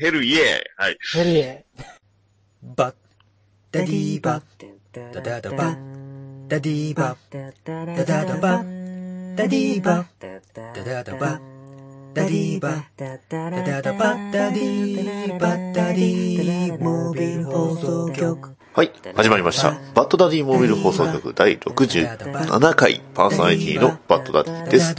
Hell yeah。はい。 Hell yeah。バッ、ダディーバッ、ダダダバッ、ダディーバッ、ダダダバッ、ダディーバッ、ダダダバッ、ダディーバッ、ダダダバッ、ダディーバッ、ダディー、モービル放送局。はい。始まりました。バッドダディモービル放送局第67回パーソナリティのバッドダディです。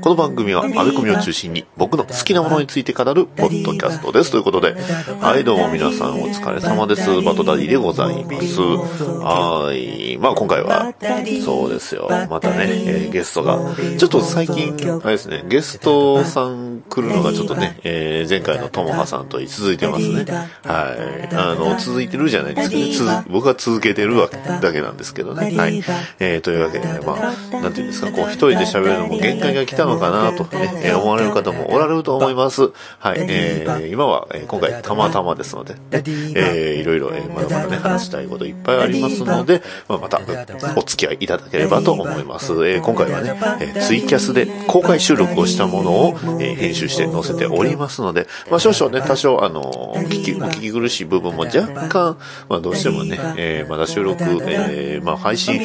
この番組はアメコミを中心に僕の好きなものについて語るポッドキャストです。ということで、はい、どうも皆さんお疲れ様です。バッドダディでございます。はい。まあ今回は、そうですよ。またね、えーゲストが、ちょっと最近、あれですね、ゲストさん来るのがちょっとね、えー前回のともはさんと続いてますね。はい。あの、続いてるじゃないですかね。続僕は続けてるわけだけなんですけどね。はい。えーというわけでね、まあ、なんていうんですか、こう一人で喋るのも限界が来たのかなとね、えー思われる方もおられると思います。はい。えー今は、えー今回たまたまですので、ねえーいろいろ、えーまだまだね、話したいこといっぱいありますので、まあ、また、お付き合いいただければと思います。えー今回はね、えーツイキャスで公開収録をしたものを、えー編集して載せておりますので、まあ、少々ね、多少、あの、聞き、お聞き苦しい部分も若干、まあ、どうしてもね、えーまだ収録、えーまあ、配信、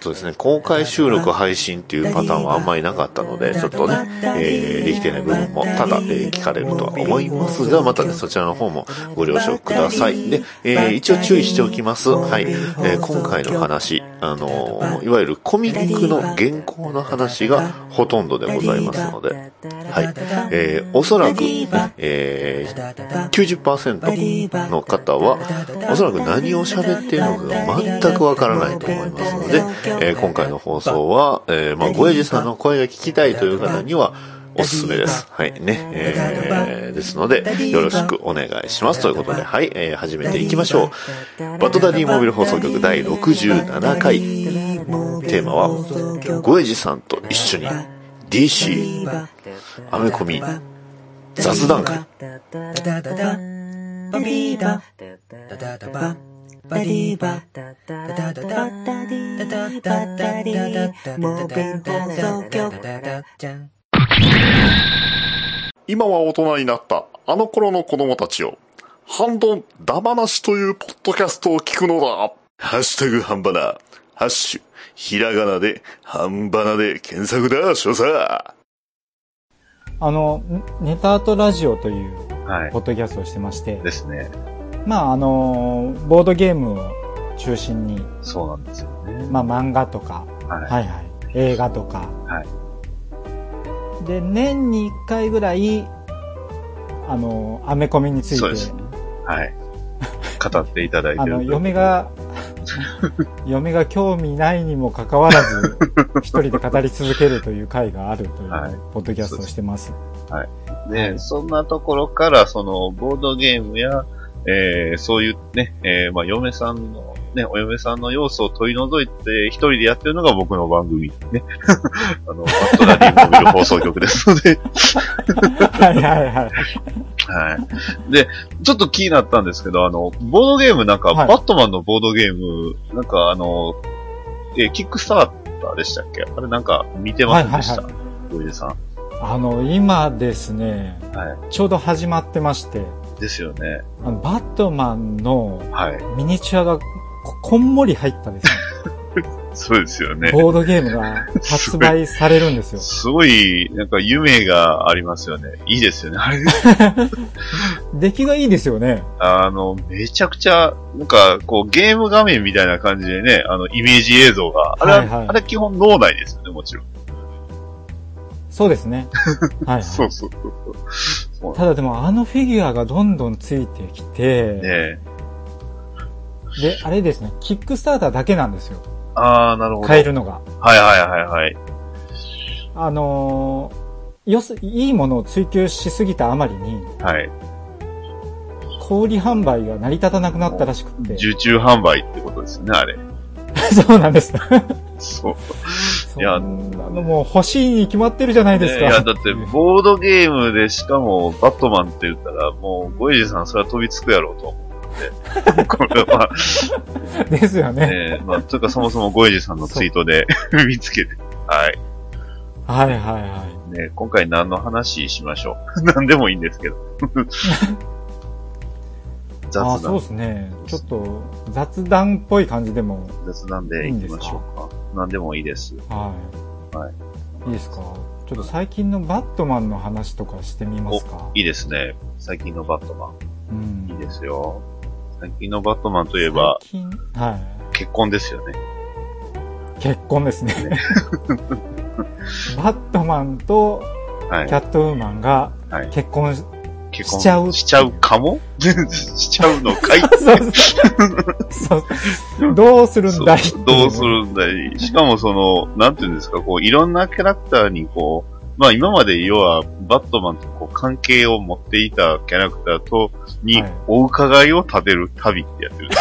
そうですね、公開収録配信っていうパターンはあんまりなかったので、ちょっとね、えーできてない部分も多々、えー聞かれるとは思いますが、またね、そちらの方もご了承ください。で、えー一応注意しておきます。はい。えー今回の話、あのーいわゆるコミックの原稿の話がほとんどでございますので、はい。えーおそらく、えー90%の方は、おそらく何を喋っているのかが全くわからないと思いますので、えー今回の放送は、えーまあ、ごえじさんの声が聞きたいという方には、おすすめです。はい、ね。えー、ですので、よろしくお願いします。ということで、はい、えー、始めていきましょう。バッドダディモービル放送局第67回。テーマは、ゴエジさんと一緒に DC、アメコミ、雑談会。バディバ今は大人になったあの頃の子供たちを、半ドンダマなしというポッドキャストを聞くのだ。ハッシュタグハンバナ、ハッシュ、ひらがなで、ハンバナで検索だ、所作。あの、ネタアートラジオという、はいポ。ッドキャストをしてまして、ですね。まあ、あの、ボードゲームを中心に、そうなんですよね。まあ、漫画とか、はい。はいはい、映画とか、はいで、年に1回ぐらい、あの、アメコミについて、そうですね。はい。語っていただいてる。あの、嫁が、嫁が興味ないにもかかわらず、一人で語り続けるという回があるという、はいポッドキャストをしてます。で、はいそんなところから、その、ボードゲームや、えー、そういうね、えー、まあ、嫁さんの、ね、お嫁さんの要素を取り除いて、一人でやってるのが僕の番組、ね。あの、バッドダディモビル放送局ですので、はいはいはい。はい。で、ちょっと気になったんですけど、あの、ボードゲームなんか、はいバットマンのボードゲーム、なんかあの、えーキックスターターでしたっけ？あれなんか見てませんでした？はい小出さん。あの、今ですね、はちょうど始まってまして、い。ですよね。あのバットマンのはい。ミニチュアがここんもり入ったですね、そうですよね。ボードゲームが発売されるんですよ。すごい、なんか夢がありますよね。いいですよね。あれ、出来がいいですよね。あの、めちゃくちゃ、なんか、こう、ゲーム画面みたいな感じでね、あの、イメージ映像が、あれは、はいはいあれ基本脳内ですよね、もちろん。そうですね。はい、はい。そうそうそうそう。ただでもあのフィギュアがどんどんついてきて、ねで、あれですね、キックスターターだけなんですよ。ああ、なるほど。買えるのが。はいはいはいはい。あのーよす、いいものを追求しすぎたあまりに、はい。小売販売が成り立たなくなったらしくて。受注販売ってことですね、あれ。そうなんです。そう。そいやんなのもう欲しいに決まってるじゃないですか。ねいや、だって、ボードゲームでしかも、バットマンって言ったら、もう、ゴイジさんそれは飛びつくやろうと思 これは、ですよね。ね、まあ、というかそもそもゴイジさんのツイートで 見つけて。はい。はいはいはい。ね、今回何の話しましょう何でもいいんですけど。雑あ、そう談で、すね。ちょっと雑談っぽい感じでも、雑談でいきましょうか。何でもいいです。はい。はい。いいですか？ちょっと最近のバットマンの話とかしてみますか？いいですね。最近のバットマうんン。いいですよ。最近のバットマンといえば、はい。結婚ですよね。結婚ですね。バットマンとはいキ。ャットウーマンがはい。結婚し、結婚しちゃうしちゃうかも？しちゃうのかい？そうそうどうするんだいどうするんだいしかもその、なんていうんですか、こう、いろんなキャラクターにこう、まあ今まで要はバットマンとこう関係を持っていたキャラクターと、にはいお伺いを立てる旅ってやってるんで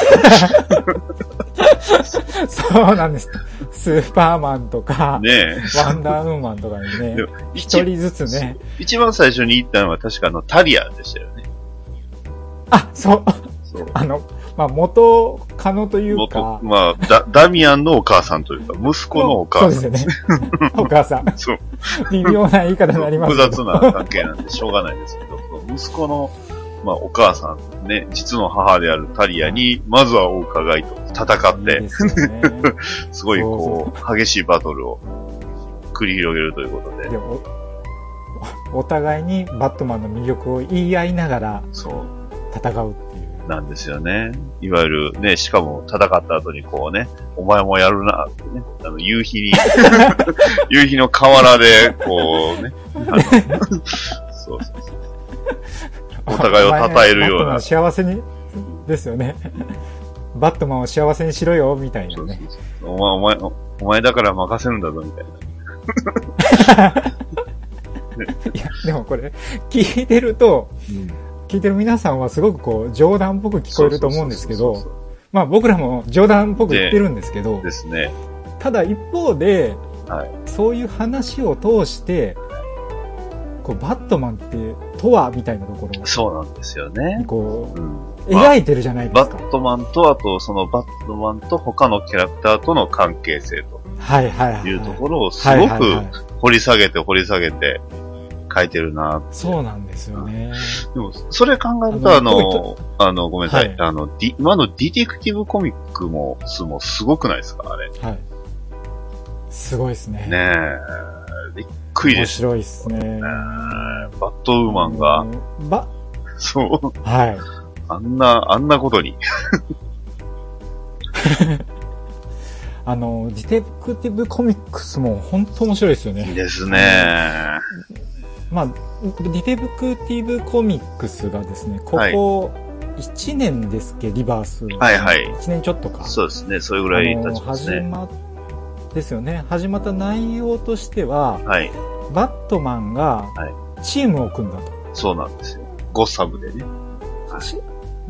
すそうなんです。スーパーマンとか、ねえ。ワンダーウーマンとかにねでも、一人ずつね。一番最初に言ったのは確かあのタリアでしたよね。あ、そう、そう。あの、まあ、元カノという元か、まあ、ダ、ダミアンのお母さんというか、息子のお母さん。そうですよね。お母さん。そう。微妙な言い方になります複。雑な関係なんでしょうがないですけど、息子の、まあ、お母さん、ね、実の母であるタリアに、まずはお伺いと戦っいいてで、すよね。すごいこう、激しいバトルを繰り広げるということでで、おお互いにバットマンの魅力を言い合いながら戦う。なんですよね。いわゆるね、しかも戦った後にこうね、お前もやるなってね、あの、夕日に、夕日の河原で、こうね、そうそうそう。お互いを称えるような幸せに、ですよね。バットマンを幸せにしろよ、みたいなそうね。そうそうお前、お前、お前だから任せるんだぞ、みたいな。いや、でもこれ、聞いてると、聞いてる皆さんはすごくこう、冗談っぽく聞こえると思うんですけどまあ僕らも冗談っぽく言ってるんですけどですね。ただ一方で、はい。そういう話を通して、こう、バットマンって、とは、みたいなところそうなんですよにね。こうん。う、描いてるじゃないですか。バットマンと、あと、そのバットマンと他のキャラクターとの関係性はいはいはい。というところをすはいごく掘り下げて掘り下げて書いてるな。そうなんですよね。でも、それ考えると、ああのの、あの、ごめんなさい。はいあの、ディ今のディテクティブコミックも、すもすごくないですかあれ。はい。すごいですね。ねえ。びっくり面です。白いですね。バットウーマンが。ば、そう、はい。あんな、あんなことに。あの、ディテクティブコミックスも本当面白いですよね。ですね。まあ、ディテクティブコミックスがですね、こはいこ1年ですっけ、リバース。はいはい1年ちょっとか。そうですね。それぐらい経ちますね。始まっですよね。始まった内容としては、はい。バットマンがはチームを組んだと。そうなんですよ。ゴッサムでね。し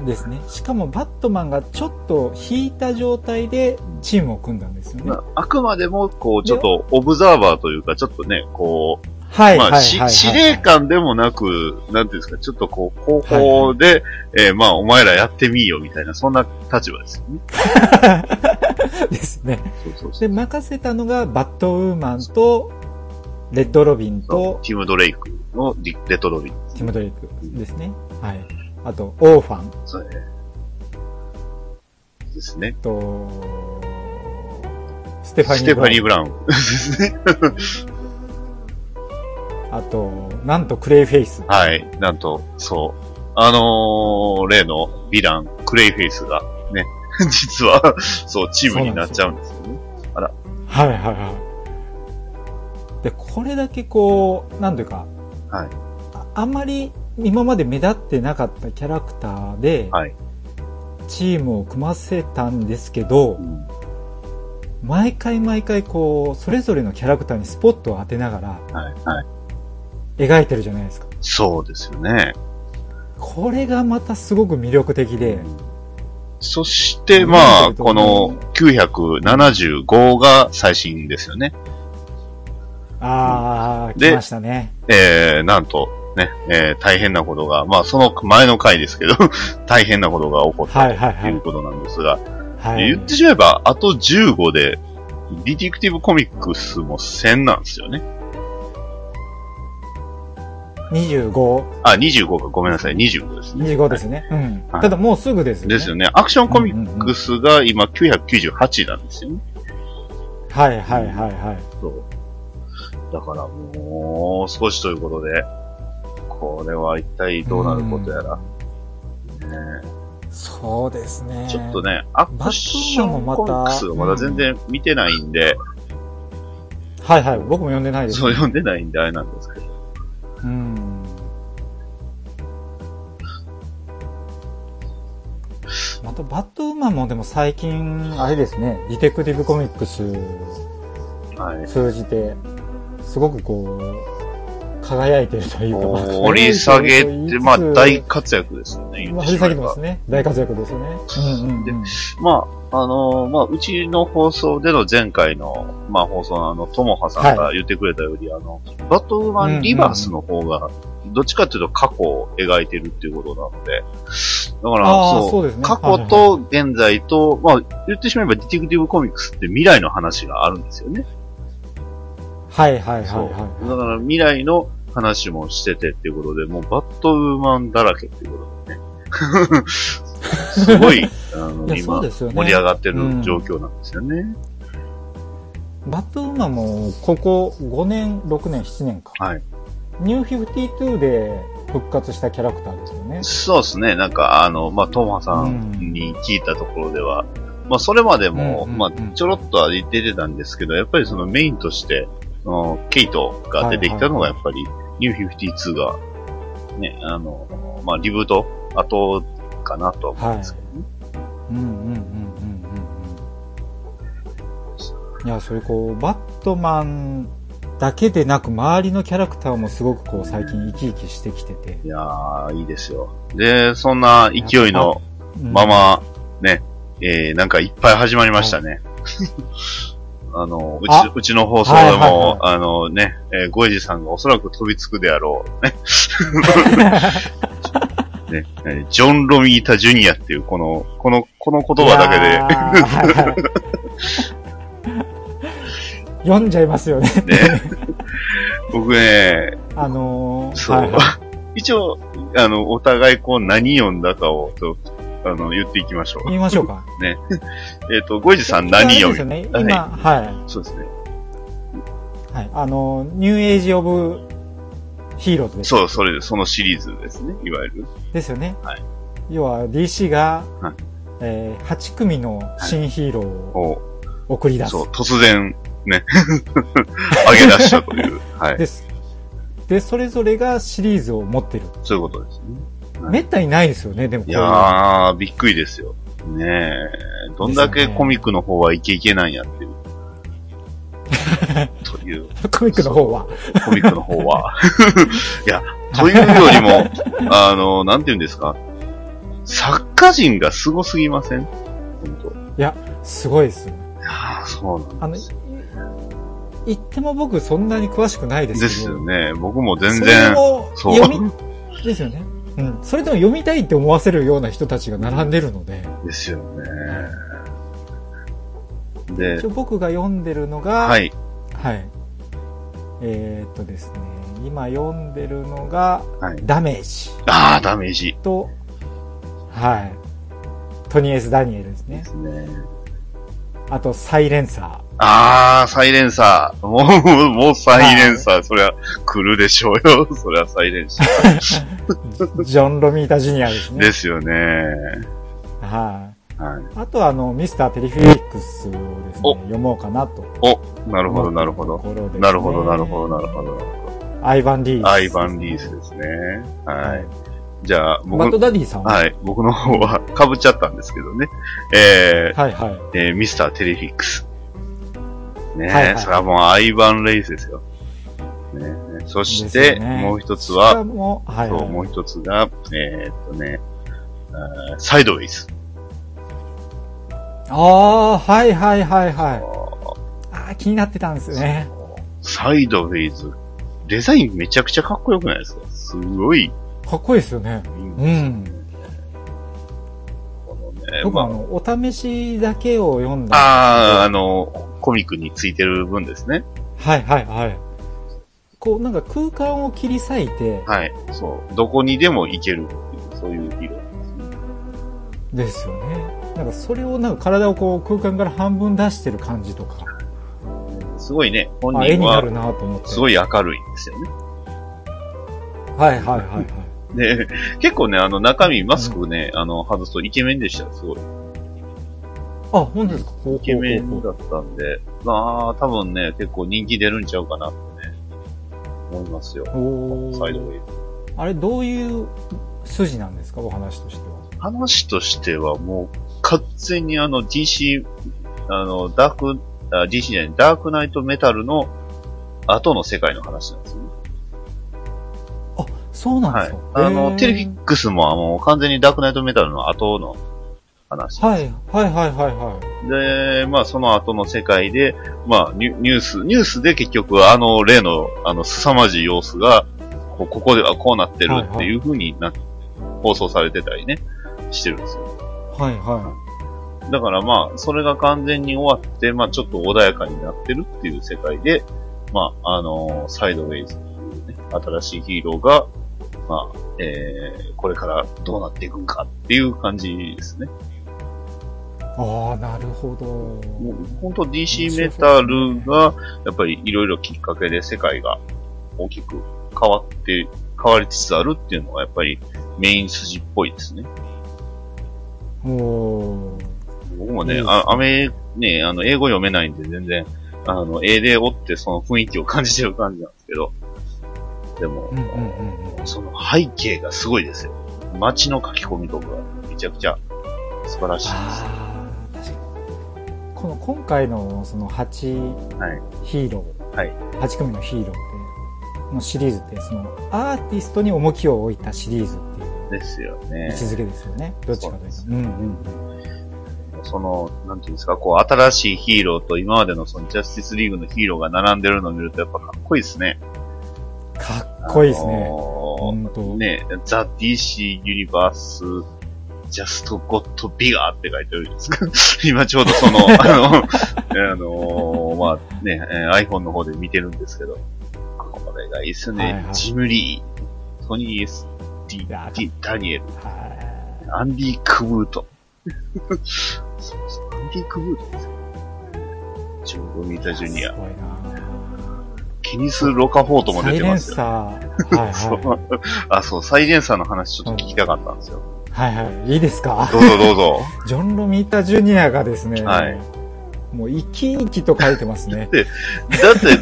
ですね。しかもバットマンがちょっと引いた状態でチームを組んだんですよね。まあ、あくまでも、こう、ちょっと、オブザーバーというか、ちょっとね、こう、はい、はい、まあ、はい。司令官でもなく、なんていうんですか、ちょっとこう、後方で、えーまあ、お前らやってみいよ、みたいな、そんな立場ですよね。ですね。そうそうそう。で、任せたのがバットウーマンと、レッドロビンと、ティム・ドレイクのレトロビン。ティム・ドレイクですね。はい。あと、オーファンそうね。ですね。と、ステファニー・ステファニー・ブラウンブラウン。ですね。あと、なんとクレイフェイス。はい。なんと、そう。あのー、例のヴィラン、クレイフェイスが、ね、実は、そう、チームになっちゃうんですよね。はいはいはい。で、これだけこう、なんというか、はいああんまり今まで目立ってなかったキャラクターで、はいチームを組ませたんですけどう、ん毎回毎回こう、それぞれのキャラクターにスポットを当てながらはい、はい。描いてるじゃないですか。そうですよね。これがまたすごく魅力的で、そして、まあ、この975が最新ですよね。あー、で来ましたね。えー、なんと、ね、えー、大変なことが、まあ、その前の回ですけど、大変なことが起こったということなんですが、はい。言ってしまえば、あと15で、ディティクティブコミックスも1000なんですよね。25、あ、25か、ごめんなさい、25ですね。25ですね。うん。はいただもうすぐですよね。ですよね。アクションコミックスが今998なんですよね。はいはいはいはい。そう。だからもう少しということで、これは一体どうなることやら。ねそうですね。ちょっとね、アクションコミックスがまだ全然見てないんで、はいはい。僕も読んでないです。そう読んでないんであれなんですけど。うん。また、バットウーマンもでも最近、あれですね、ディテクティブコミックスはい。通じて、すごくこう、輝いてるというか、掘り下げって、まあ大か活躍ですよね、掘り下げてますね。大活躍ですよね。うんうん、うん。まあ、あのーまあ、うちの放送での前回の、まあ、放送のあの、ともはさんが言ってくれたより、あの、バットウーマンリバースの方が、どっちかっていうと過去を描いてるっていうことなので、だから、そうそうね過去と現在と、まあ、言ってしまえばディティクティブコミックスって未来の話があるんですよね。はいはいはい。はだから未来の話もしててっていうことで、もうバットウーマンだらけっていうことでね。すごい、あの、いやそ今、盛り上がってる状況なんですよね。い。バットウーマンも、ここ5年、6年、7年か。はい。ニュー52で復活したキャラクターですよね。そうですね。なんか、あの、まあ、トーマさんに聞いたところでは、まあ、それまでも、うんうんうんまあ、ちょろっとは出てたんですけど、やっぱりそのメインとして、ケイトが出てきたのが、やっぱり、ニュー52が、ね、あの、まあ、リブート後かなとは思うんですけどね。うんうんうんうんうんうん。いや、それこう、バットマンだけでなく、周りのキャラクターもすごくこう、最近生き生きしてきてて。いやー、いいですよ。で、そんな勢いのうんまま、ね、えー、なんかいっぱい始まりましたね。あの、うちあ、うちの放送ではいはいはいも、あのね、えー、ゴエジさんがおそらく飛びつくであろう、ね。ね、えージョン・ロミータ・ジュニアっていう、この、この、この言葉だけいやーはいはい読んじゃいますよね。で、ね、僕ね、あのー、そうはいはい一応、あの、お互いこう何読んだかを、あの、言っていきましょう。言いましょうか。えっ、と、ゴエジさん何読み、ね、今、はい。そうですね。はい。あの、ニューエイジ・オブ・ヒーローズです。そう、それで、そのシリーズですね、いわゆる。ですよね。はい要は DC が、はいえー8組の新ヒーローをを、送り出す。そう、突然、ね、上げ出したという、はい。です。で、それぞれがシリーズを持ってる。そういうことですね。はいめったにないですよね、でもこいういやー、びっくりですよ。ねえ、どんだけコミックの方はイケイケなんやっていう。という、コミックの方は。コミックの方は。いや、というよりも、あの、なんて言うんですか？作家陣が凄すぎません？本当。いいや、すごいですよ。やーそうなんあの、いです。言っても僕そんなに詳しくないですけでど。すよね。僕も全それ然、もそう読み、ですよね。うん。それでも読みたいって思わせるような人たちが並んでるので、ですよね。で一応、僕が読んでるのが、はい。はい。えーっとですね、今読んでるのが、はい。ダメージあー、ダメージと、はい。トニー・エス・ダニエルですねで。すね。あと、サイレンサあー、サイレンサー。もう、もうサイレンサー。そりゃ、来るでしょうよ。そりゃ、サイレンサー。ー、ジョン・ロミータ・ジュニアですね。ですよね。はい。はい。あとは、あの、ミスター・テリフィリックスをですねお、読もうかなと。お、なるほど、なるほど。なるほど、なるほど、なるほど。アイバン・リース。アイバン・リースですね。はい。じゃあ、僕バッドダディさんは、はい。僕の方は被っちゃったんですけどね。えー、はいはい。えーミスター・テレフィックス。ねえ、はいはいそれはもうアイバン・レイスですよ。ねえそして、もう一つは、も、はい、はい。もう一つが、えーっとね、サイドウェイズ。ああ、はいはいはいはい。ああ、気になってたんですよね。サイドウェイズ。デザインめちゃくちゃかっこよくないですか？すごいかっこいいですよね。いいんうですよん。このね、僕、まあの、お試しだけを読んだ。ああー、あの、コミックについてる分ですね。はいはいはい。こう、なんか空間を切り裂いて、はい。そう。どこにでも行けるっていう、そういうヒーローですね。ですよね。なんかそれをなんか体をこう空間から半分出してる感じとか、すごいね、本人はになるなと思って。すごい明るいんですよね。はいはいはいはい。で、結構ね、あの中身マスクね、あの、外すとイケメンでしたよ、すごい。あ、本当ですか？イケメンだったんで、まあ、多分ね、結構人気出るんちゃうかなってね、思いますよ。サイドウェイ。あれ、どういう筋なんですか？お話としては。話としてはもう、完全にあの DC、あの、ダーク、あ DC じゃない、ダークナイトメタルの後の世界の話なんですよね。あ、そうなんではいすか、。あの、へーテレフィックスもあの、完全にダークナイトメタルの後の話。はい、はいはいはいはい。で、まあ、その後の世界で、まあニュ、ニュース、ニュースで結局、あの、例の、あの、凄まじい様子が、こここではこうなってるっていう風にな、放送されてたりね、してるんですよ。はいはだからまあ、それが完全に終わって、まあ、ちょっと穏やかになってるっていう世界で、まあ、あのサイドウェイズっていうね、新しいヒーローが、まあ、えー、これからどうなっていくんかっていう感じですね。い。ああ、なるほど。本当 DC メタルが、やっぱりいろいろきっかけで世界が大きく変わって、変わりつつあるっていうのがやっぱりメイン筋っぽいですね。おー僕もね、あアメ、ね、あの、英語読めないんで全然、あの、絵で追ってその雰囲気を感じてる感じなんですけど、でも、うんうんうんうん。その背景がすごいですよ。街の書き込みとかがめちゃくちゃ素晴らしいです。この今回のその8はい。ヒーロー、はい8組のヒーローって、のシリーズって、そのアーティストに重きを置いたシリーズっていうですよね位置。づけですよね。どっちかというと。うんうんその、なんていうんですか、こう、新しいヒーローと今までのそのジャスティスリーグのヒーローが並んでるのを見るとやっぱかっこいいですね。かっこいいですね。あの本当ーね、ザ・ DC ユニバース、ジャスト・ゴット・ビガーって書いてあるじゃないですか。今ちょうどその、あの、あのーまあね、えー iPhone の方で見てるんですけど、これがいいっすね。はいはいジム・リー、トニー・ S・ ディディダニエル、はいアンディ・クブート。そうそう、アンディ・クブートですよ。ジョン・ロミータ・ジュニアす。ごいなケニス・ロカフォートもサイレン出てますよ。サー。はいそうはあ、そう、サイレンサーの話ちょっと聞きたかったんですよ。い。はいはい。いいですか？どうぞどうぞ。ジョン・ロミータ・ジュニアがですね、はいもう生き生きと書いてますね。だって、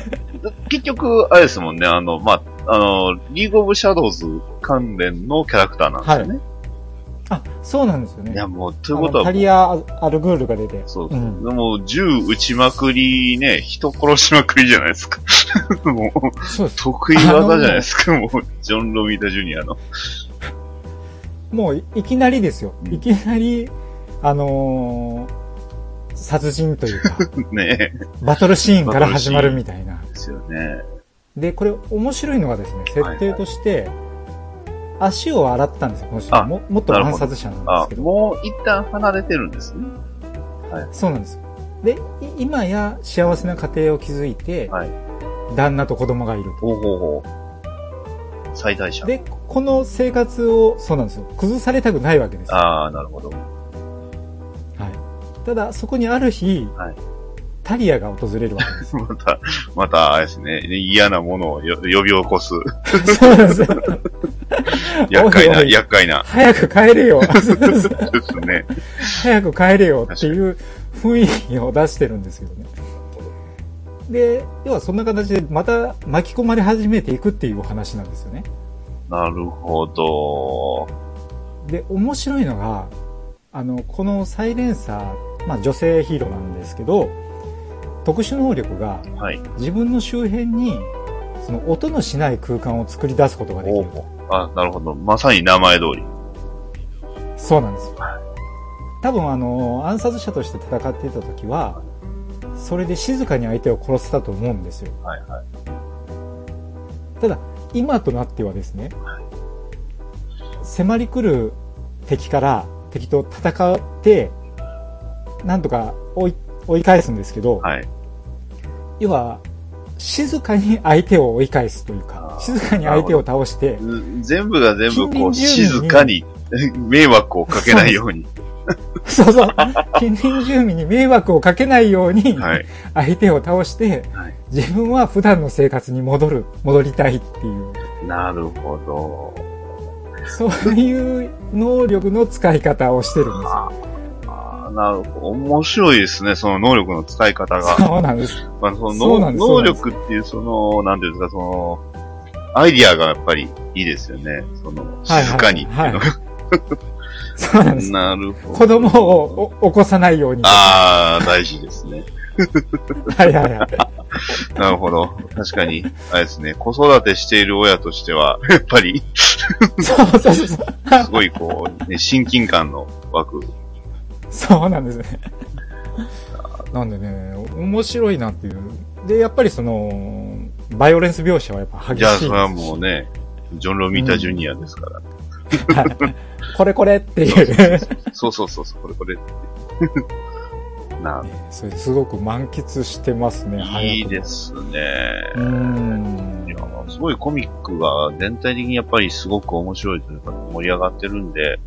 結局、あれですもんね、あの、まあ、あの、リーグオブシャドウズ関連のキャラクターなんですよね。あ、そうなんですよね。い、や、もう、ということはタ、リア・アルグールが出て。そうそう。んもう、銃撃ちまくりね、人殺しまくりじゃないですか。もう、そう。得意技じゃないですか、もう、ジョン・ロミータ・ジュニアの。もういいきなりですよ。うんいきなり、あのー殺人というか、ねバトルシーンから始まるみたいな。ですよね。で、これ面白いのがですね、設定として、足を洗ったんですよ、この人。あも元なるほど暗殺者なんであすけ、ど。もう一旦離れてるんですね。そうなんです。で、い今や幸せな家庭を築いて、はい。旦那と子供がいると。ほうほうほう。最大者。で、この生活を、そうなんですよ。崩されたくないわけですよ。ああ、なるほど。はい。ただ、そこにある日、はいタリアが訪れるわけです。また、また、あれですね、嫌なものをよ呼び起こす。そうなんですよ。厄介な、厄介な。早く帰れよ。ですね。早く帰れよっていう雰囲気を出してるんですけどね。で、要はそんな形でまた巻き込まれ始めていくっていうお話なんですよね。なるほど。で、面白いのが、あの、このサイレンサー、まあ女性ヒーローなんですけど、特殊能力がはい。自分の周辺にその音のしない空間を作り出すことができると。あ、なるほど。まさに名前通り。そうなんですよ。多分あの、暗殺者として戦っていた時は、それで静かに相手を殺せたと思うんですよ。はいはい。ただ、今となってはですね、迫り来る敵から敵と戦って、なんとか追い追い返すんですけど、はい。要は、静かに相手を追い返すというか静かに相手を倒して、うん全部が全部こう、静かに迷惑をかけないように。そうそう、近隣住民に迷惑をかけないように、はい。相手を倒して、はい自分は普段の生活に戻る、戻りたいっていう、なるほど。そういう能力の使い方をしてるんですよ。ああ、なるほど。面白いですね、その能力の使い方が。そうなんです。まあ、その能力っていう、その、なんていうんですか、その、アイディアがやっぱりいいですよね。その、はい静かにっていうのが。そうなんです。なるほど。子供をお起こさないように。はああ、大事ですね。いはいはい。なるほど。確かに、あれですね、子育てしている親としては、やっぱり、そうそうそう。すごいこう、ね、親近感の湧く。そうなんですね。なんでね、面白いなっていう。で、やっぱりその、バイオレンス描写はやっぱ激しいじゃあ、それはもうね、ジョン・ロミタ・ジュニアですから。これこれっていう。そうそうそうそう、これこれ。なそれすごく満喫してますね、いいですね。うーんい。や、すごいコミックが全体的にやっぱりすごく面白いというか盛り上がってるんで、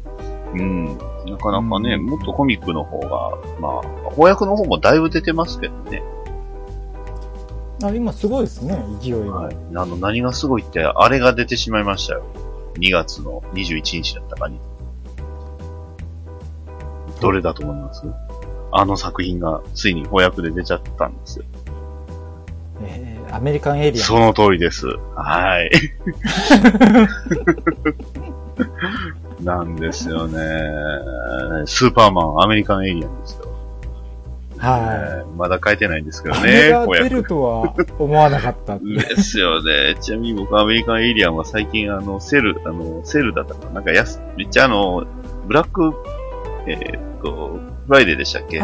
うん。なかなかね、うんもっとコミックの方が、まあ、翻訳の方もだいぶ出てますけどね。あ今すごいですね、勢いが。はい。あの、何がすごいって、あれが出てしまいましたよ。2月の21日だったかに。どれだと思います？あの作品がついに翻訳で出ちゃったんですよ。えーアメリカンエイリアン。その通りです。はい。なんですよね。スーパーマン、アメリカンエイリアンですよ。はえーまだ書いてないんですけい。どあれね。出るとは思わなかった。ですよね。ちなみに僕アメリカンエイリアンは最近あの、セル、あの、セルだったかななんか安、めっちゃあの、ブラック、えーっと、フライデーでしたっけ？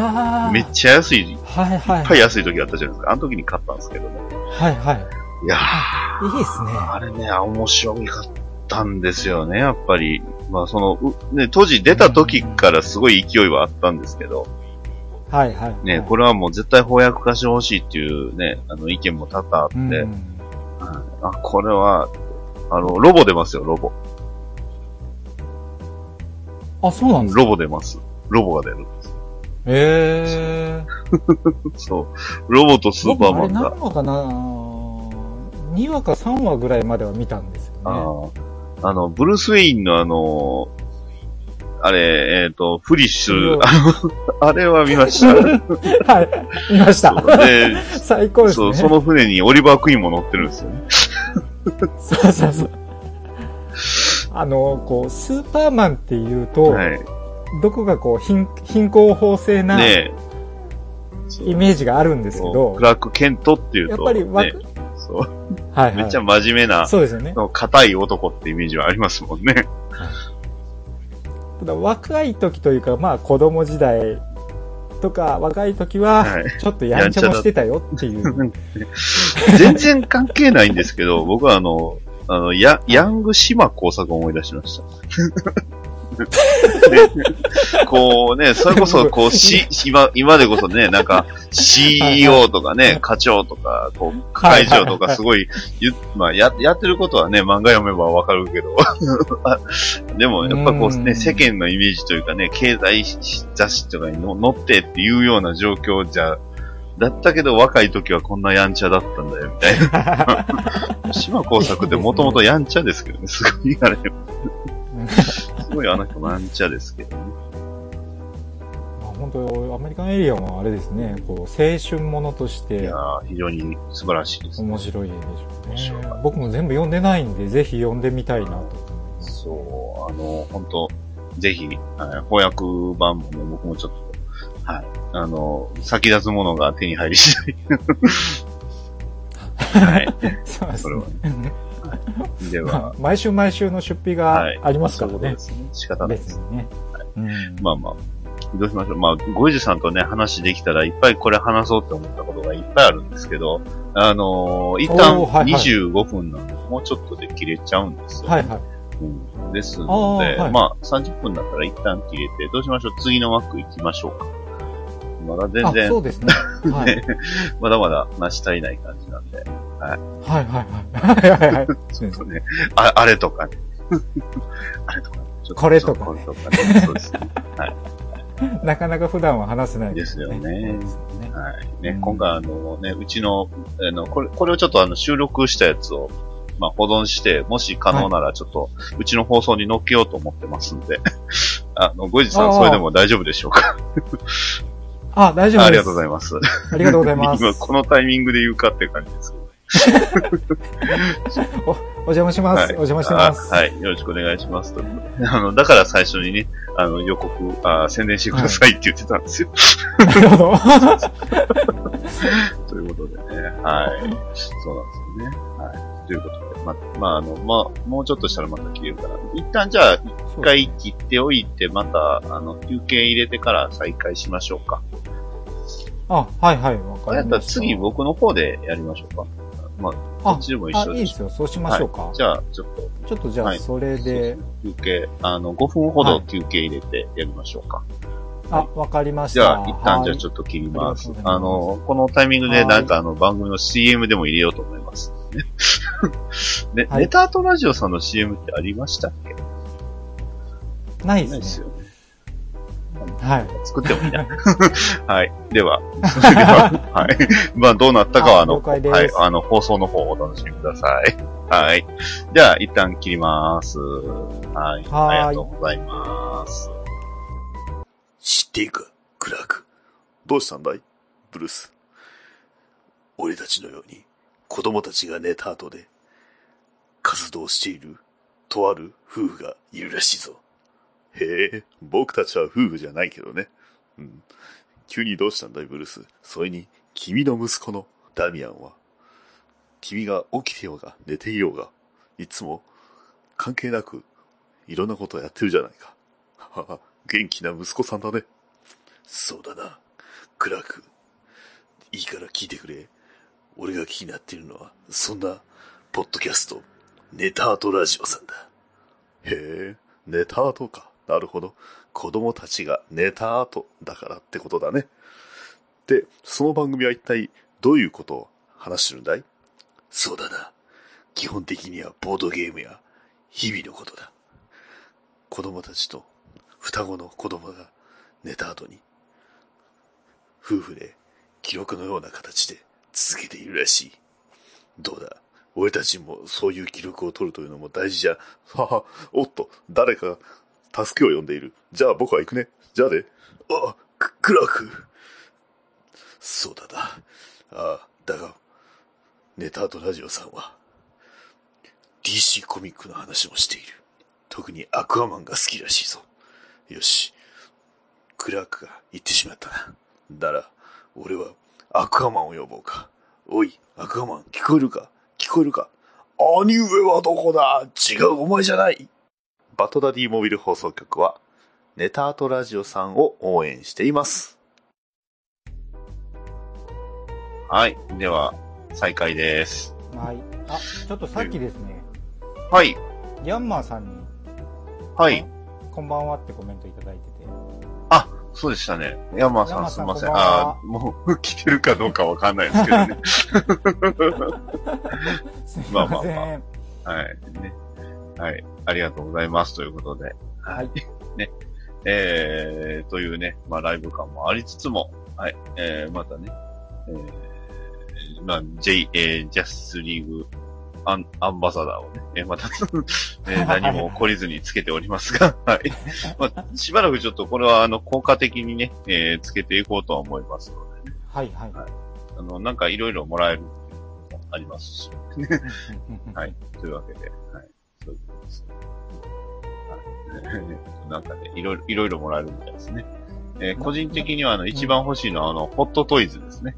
めっちゃ安い、いっはいはい。ぱい安い時あったじゃないですか。あの時に買ったんですけどね。はいはい。いやー、いいですね。あれね、面白かったんですよね、やっぱり。まあその、うね、当時出た時からすごい勢いはあったんですけど、はいはい。ね、これはもう絶対翻訳化してほしいっていうね、あの意見も多々あって、うんはいあ、これは、あの、ロボ出ますよ、ロボ。あ、そうなんですか？ロボ出ます。ロボが出る。ええ そう。ロボとスーパーマンがれ何。話かな？2話か3話ぐらいまでは見たんですよね。あああの、ブルース・ウェインのあの、あれ、えっ、と、フリッシュ、あの、あれは見ました。はい。見ました。で、最高ですね。そう、その船にオリバー・クイーンも乗ってるんですよね。そうそうそう。あの、こう、スーパーマンっていうと、はい。どこかこう貧、貧困法制なねイメージがあるんですけどク、ラーク・ケントっていうと、やっぱりわ、ね、そう、はい、はい。めっちゃ真面目な、そうですよね。硬い男ってイメージはありますもんね。ただ若い時というか、まあ子供時代とか若い時ははい、ちょっとやんちゃもしてたよっていう。全然関係ないんですけど、僕はあの、あの、ヤヤング島工作を思い出しました。で こうね、それこそ、こう、し、今、今でこそね、なんか、CEO とかね、課長とか、こう、会長とかすごい、ゆまあ、や、やってることはね、漫画読めばわかるけど、でも、やっぱこうね、うん世間のイメージというかね、経済雑誌とかにの載ってっていうような状況じゃ、だったけど若い時はこんなやんちゃだったんだよ、みたいな。島工作ってもともとやんちゃですけどね、すごいあれ。すごいあの人もやんちゃですけどね。まあ本当アメリカンエリアンはあれですね、こう、青春ものとしいてやー、非常に素晴らしいです、面白いでしょうね。僕も全部読んでないんで、ぜひ読んでみたいなと思います。そう、あの、本当ぜひ、はい翻訳版もね、僕もちょっと、はい、あの、先立つものが手に入り次第。はい。そうですね。では、まあ毎週毎週の出費はいがありますからねそうで。すね。仕方ないです。ね。うんまあまあ、どうしましょう。まあ、ゴイジさんとね、話できたらいっぱいこれ話そうって思ったことがいっぱいあるんですけど、あのー一旦おーはいはい25分なんで、もうちょっとで切れちゃうんですよ、はいはい。うん、ですので、はいまあ、30分だったら一旦切れて、どうしましょう？次の枠行きましょうか。まだ全あ、然そ、うですね。はい。まだまだ成し足りない感じなんで。はいはいはい。はいはいはい。そうですね、ああれとかね。あれとか、ね、ちょっこれとかねこれとかね。そうですね。なかなか普段は話せないですよねですよねはい。ね、うん今回あのね、うちの、あの、これ、これをちょっとあの、収録したやつを、まあ、保存して、もし可能ならちょっと、うちの放送に載っけようと思ってますんで、あの、ごじさん、それでも大丈夫でしょうか？あ、大丈夫です。ありがとうございます。ありがとうございます。今、このタイミングで言うかっていう感じですけど。お邪魔します。はいお邪魔してます。あはい。よろしくお願いします。とあの、だから最初にね、あの、予告、あ宣伝してくださいって言ってたんですよ。なるほど。ということでね。はい。そうなんですよね。はい。ということで。ま、まあ、あの、まあ、もうちょっとしたらまた切れるから。一旦じゃあ、一回切っておいて、また、あの、休憩入れてから再開しましょうか。あ、はいはい、わかあれやったらりました。次僕の方でやりましょうか。まあ、あこっちでも一あ、緒でいいですよ。そうしましょうか。じゃあ、ちょっと、ちょっとじゃあ、はいそれで、休憩、あの、5分ほどはい休憩入れてやりましょうか。あ、わかりました。じゃあ、一旦じゃあょちょっと切ります。はいあの、このタイミングでなんかあの番組の CM でも入れようと思います。ね、ネタアートラジオさんの CM ってありましたっけ？ないでね。ないですすよね。はい。作ってもいいな。はい。では、は、はい。まあ、どうなったかは、あの、はい、あの、放送の方をお楽しみください。はい。じゃあ、一旦切ります。はい。はいありがとうございます。知っているか、クラーク。どうしたんだいブルース。俺たちのように子供たちが寝た後で活動しているとある夫婦がいるらしいぞ。へえ、僕たちは夫婦じゃないけどね。うん。急にどうしたんだいブルース。それに、君の息子のダミアンは、君が起きてようが寝ていようが、いつも関係なくいろんなことをやってるじゃないか。はは元気な息子さんだね。そうだな。クラーク。いいから聞いてくれ。俺が気になっているのは、そんな、ポッドキャスト、ネタアートラジオさんだ。へえ、ネタアートか。なるほど。子供たちがネタアートだからってことだね。で、その番組は一体どういうことを話してるんだい？そうだな。基本的にはボードゲームや日々のことだ。子供たちと双子の子供が寝た後に、夫婦で記録のような形で続けているらしい。どうだ？俺たちもそういう記録を取るというのも大事じゃ。はは、おっと、誰か助けを呼んでいる。じゃあ僕は行くね。じゃあね。あ、ククラーク。そうだな。ああ、だが、ネタアートラジオさんは、DC コミックの話もしている。特にアクアマンが好きらしいぞ。よし。クラークが言ってしまったな。なら、俺はアクアマンを呼ぼうか。おい、アクアマン、聞こえるか？聞こえるか？兄上はどこだ？違う、お前じゃない。バトダディモビル放送局は、ネタアートラジオさんを応援しています。はい。では、再開です。はい。あ、ちょっとさっきですね、はい。ヤンマーさんに、はい。こんばんはってコメントいただいてて。あ、そうでしたね。ヤンマーさんすみません。こんばんはあーもう来てるかどうかわかんないですけどね。すい まあまあません。まはい。ね。はい。ありがとうございます。ということで。はい。ね。えー、というね、まあライブ感もありつつも、はい。えー、またね、えー、まあ J、えー、ジャスリーグアンアンバサダーをね、えーまた、えー何も懲りずにつけておりますが、はい。まあ、しばらくちょっとこれはあの、効果的にね、えー、つけていこうとは思いますのでね。はいはい。あの、なんかいろいろもらえるありますし。はい。というわけで、なんかね、いろいろ、いろいろもらえるみたいですね。えー個人的には、あの、一番欲しいのは、あの、ホットトイズですね。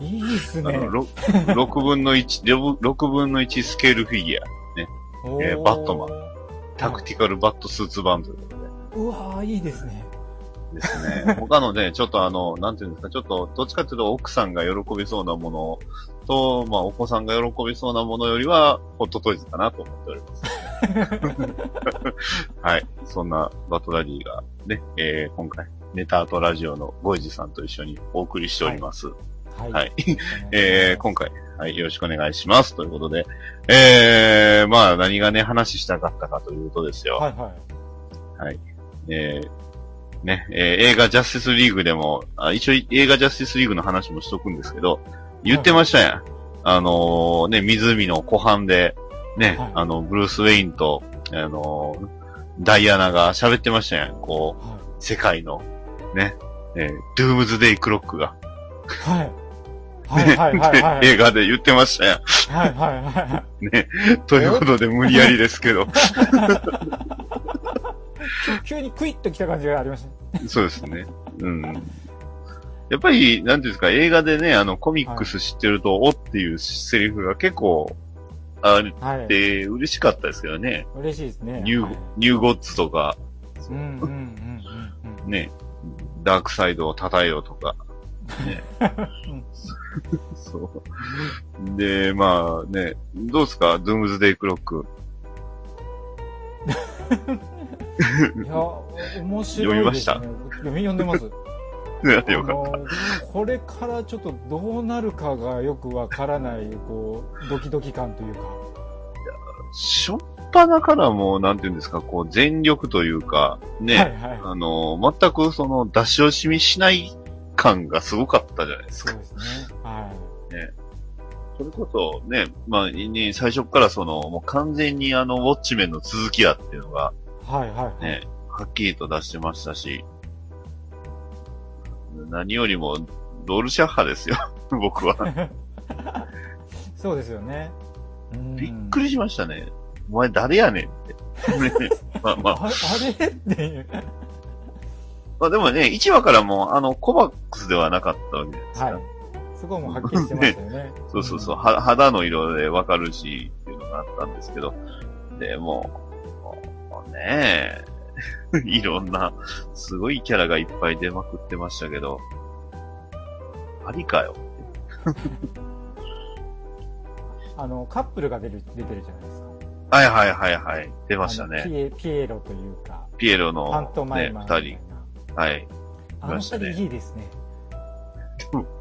いいっすね。あの、ろ6分の1、6分の1スケールフィギュア、おえーバットマンタクティカルバットスーツ版ということで。うわーいいですね。ですね。他のね、ちょっとあの、なんていうんですか、ちょっと、どっちかというと奥さんが喜びそうなものと、まあ、お子さんが喜びそうなものよりは、ホットトイズかなと思っております。はい。そんなバトダディがね、えー、今回ネタアートラジオのゴイジさんと一緒にお送りしております。はい。はいよろしくお願いえー、今回、はい、よろしくお願いします。ということで、えー、まあ何がね、話したかったかというとですよ。はいはい。えー、ね、えー映画ジャスティスリーグでも、あ一応映画ジャスティスリーグの話もしとくんですけど、言ってましたやん。あのーね、湖の湖畔で、ね、はいあの、ブルース・ウェインと、あのーダイアナが喋ってましたやん。こう、は世界の、ね、えードゥームズデイ・クロックが、い。はい。はいはいはいはい。映画で言ってましたやん。はいはいはいはい。ね。ということで無理やりですけど。急にクイッと来た感じがありましたね。そうですね。うん。やっぱり、なんていうんですか、映画でね、あの、コミックス知ってると、おっていうセリフが結構、あっはい。て、嬉しかったですけどね。嬉しいですね。ニュー、はいニューゴッツとか、うんうんうんうんうん。ね、ダークサイドを叩えよとか、ね。そう。で、まあね、どうですか、ドゥームズデイクロック。いや、面白いですね。読み読んでます。よかっあのこれからちょっとどうなるかがよくわからない、こう、ドキドキ感というか。た。しょっぱなからもう、なんていうんですか、こう、全力というか、ね、はいはい。あの、全くその、出し惜しみしない感がすごかったじゃないですか。そうですね。はそれこそね、まあ、ね最初からその、もう完全にあの、ウォッチメンの続きだっていうのが、い。はいはいはい。ね、はっきりと出してましたし、何よりも、ロールシャッハですよ、僕は。そうですよね。うんびっくりしましたね。お前誰やねんって。ね まあまあ、あれっていう。まあでもね、1話からもう、あの、コバックスではなかったわけじゃないですか。はい。そこもはっきりしてましたよね。そうそうそう、は肌の色でわかるし、っていうのがあったんですけど、でも、もうねえ、いろんな、すごいキャラがいっぱい出まくってましたけど、ありかよ。あの、カップルが出る、出てるじゃないですか。はいはいはいはい、出ましたね。ピエピエロというか、ピエロのパントマイね、二人。はい。あの二人いいいですね。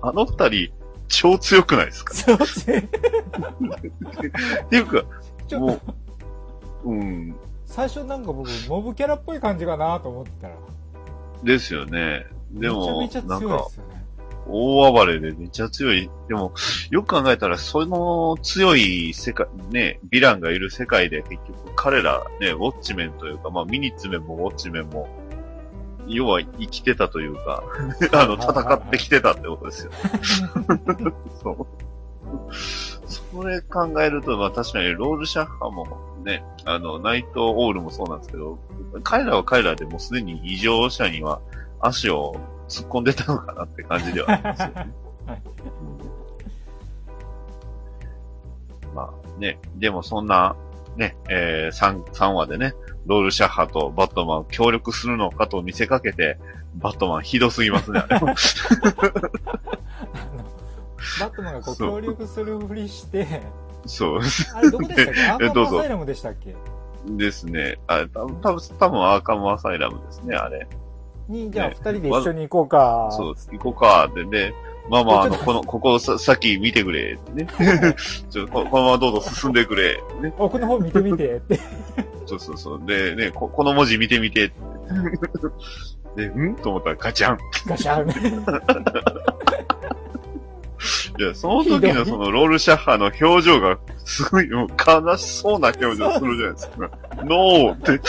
あの二人、超強くないですか？そうですね。っていうか、もと、う、うん、最初なんか僕、モブキャラっぽい感じかなと思ってたら、ですよね。でも、めちゃめちゃなんか強いで、すよね。大暴れでめっちゃ強い。でも、よく考えたら、その強い世界、ね、ヴィランがいる世界で結局彼ら、ね、ウォッチメンというか、まあミニッツメンもウォッチメンも、要は生きてたというか、あの、戦ってきてたってことですよ。そう。それ考えると、まあ確かにロールシャッハもね、あの、ナイトオールもそうなんですけど、彼らは彼らでもうすでに異常者には足を突っ込んでたのかなって感じではありますよね。はいまあね、でもそんな、ね、えー、3、3話でね、ロールシャッハとバットマン協力するのかと見せかけて、バットマンひどすぎますね、あれもバットマンがこう協力するふりして、そうあれどこでしたっけ？アーカどうぞムアサイラムでしたっけ？ですね。あ、たぶん、たぶん、多分アーカムアサイラムですね、あれ。に、じゃあね二人で一緒に行こうか。そう、行こうか、で、で、まあまあ、あの、この、ここさ、先見てくれ、ね。ちょっとこ、このままどうぞ進んでくれ、ね。奥の方見てみてって。そうそうそう。で、ね、こ、この文字見てみて。で、ん？と思ったらガチャン。ガシャン。いや、その時のそのロールシャッハの表情が、すごい、もう悲しそうな表情するじゃないですか。ノーって。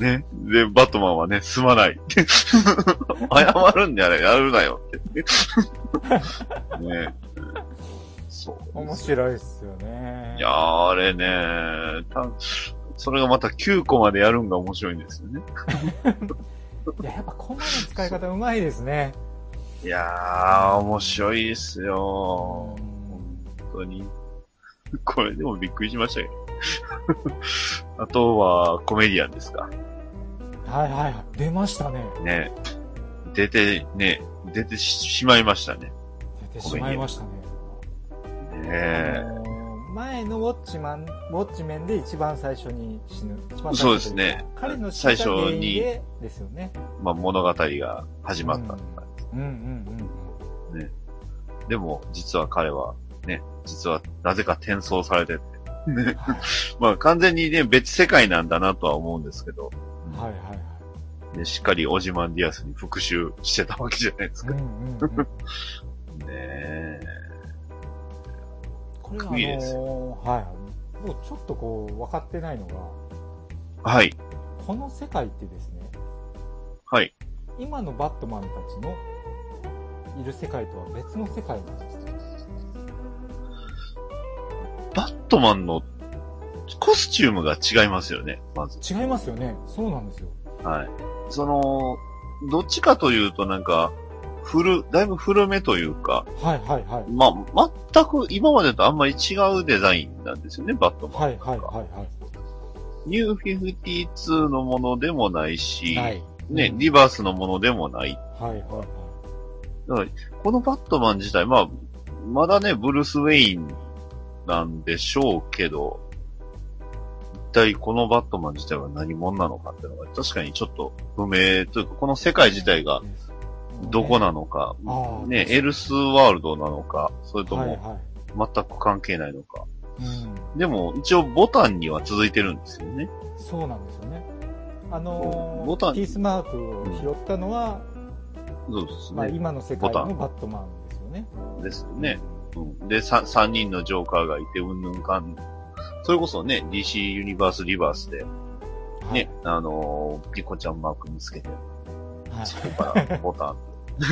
ね。で、バットマンはね、すまない。謝るんであれ、やるなよって。ね。そう。面白いっすよね。いやー、あれね、たそれがまた9個までやるんが面白いんですよね。いや、やっぱコマの使い方うまいですね。いやー、面白いですよ。本当に。これでもびっくりしましたよ。あとは、コメディアンですか。はいはいはい。出ましたね。ね。出て、ね、出てししまいましたね。出てしまいましたね。ねえ。あのー前前のウォッチマン、ウォッチメンで一番最初に死ぬ。一番そうですね彼の死最初にですよね。まあ、物語が始まった。うんうんうんでも、実は彼は、ね、実はなぜか転送されてて、ね まあ完全にね、別世界なんだなとは思うんですけど、はいはいはい。ね、しっかりオジマンディアスに復讐してたわけじゃないですか。うんうんうん。ねえ。これはあのーはい。もうちょっとこう、分かってないのが、はい。この世界ってですね、はい。今のバットマンたちのいる世界とは別の世界なんです。バットマンのコスチュームが違いますよね、まず。違いますよね。そうなんですよ。はい。その、どっちかというとなんか、古、だいぶ古めというか、はいはいはい。まあ、全く今までとあんまり違うデザインなんですよね、バットマン。はいはいはいはニュー52のものでもないし、い。ない。ね、うんリバースのものでもない。はいはいはい。このバットマン自体、まあ、まだね、ブルース・ウェインなんでしょうけど、一体このバットマン自体は何者なのかっていうのが確かにちょっと不明というか、この世界自体がどこなのか、ね、エルスワールドなのか、それとはいもは全く関係ないのか。い。うん。でも、一応ボタンには続いてるんですよね。そうなんですよね。あのーボタンピースマークを拾ったのは、そうですまあね。今の世界のバットマンですよね。ですよね。うん、で、さ三人のジョーカーがいて、うんぬんかん。それこそね、DC ユニバースリバースで、はい。ね、あのーピコちゃんマーク見つけて、はい。そこからボタン、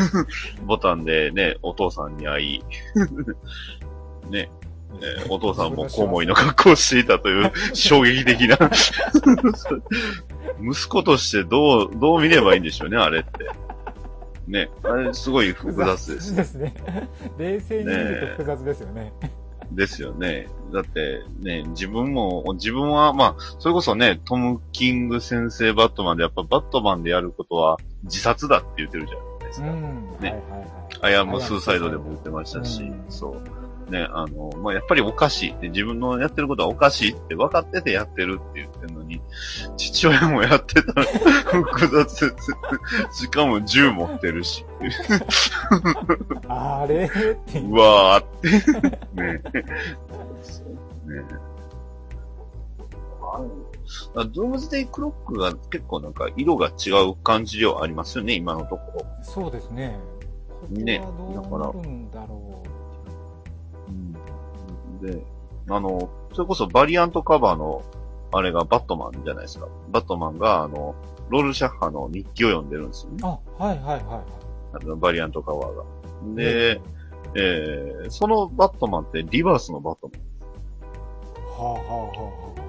ボタンでね、お父さんに会い、ね、えーお父さんもコウモリの格好をしていたという衝撃的な 息子としてどう、どう見ればいいんでしょうね、あれって。ね、あれすごい複雑です。ですね。冷静に見ると複雑ですよね。ですよね。だってね、自分も、自分は、まあ、それこそね、トム・キング先生バットマンで、やっぱバットマンでやることは自殺だって言ってるじゃないですか。うん。ねはいはいはい。アヤム・スーサイドでも言ってましたし、うんそう。ね、あの、まあ、やっぱりおかしいって、自分のやってることはおかしいって分かっててやってるって言ってるのに、父親もやってたら複雑です。しかも銃持ってるし。あれ？っていううわーって。ねねああドームズデイクロックが結構なんか色が違う感じではありますよね、今のところ。そうですね。ここねはどうなるんだろで、あの、それこそバリアントカバーの、あれがバットマンじゃないですか。バットマンが、あの、ロールシャッハの日記を読んでるんですよね。う。あ、はいはいはあのバリアントカバーが。で、えー、そのバットマンってリバースのバットマン。い。はあはあはあは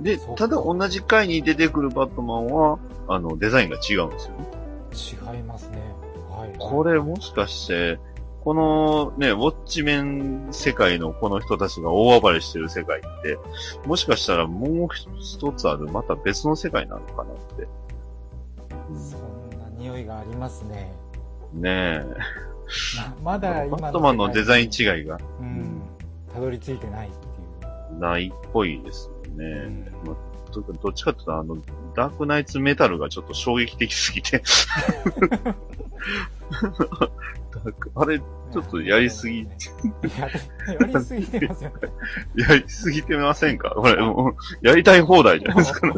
でそう、ただ同じ回に出てくるバットマンは、あの、デザインが違うんですよね。あ。違いますね。はい、はい。これもしかして、このね、ウォッチメン世界のこの人たちが大暴れしてる世界って、もしかしたらもう一つある、また別の世界なのかなって。そんな匂いがありますね。ねままだえ。今バットマンのデザイン違い。がうん。たどり着いてないっていう。ないっぽいですよね。うんまあというかどっちかっていうと、あの、ダークナイツメタルがちょっと衝撃的すぎて。あれ、ちょっとやりすぎ、ややりすぎてますよね。やりすぎてませんか？これ、もう、やりたい放題じゃないですか、ね。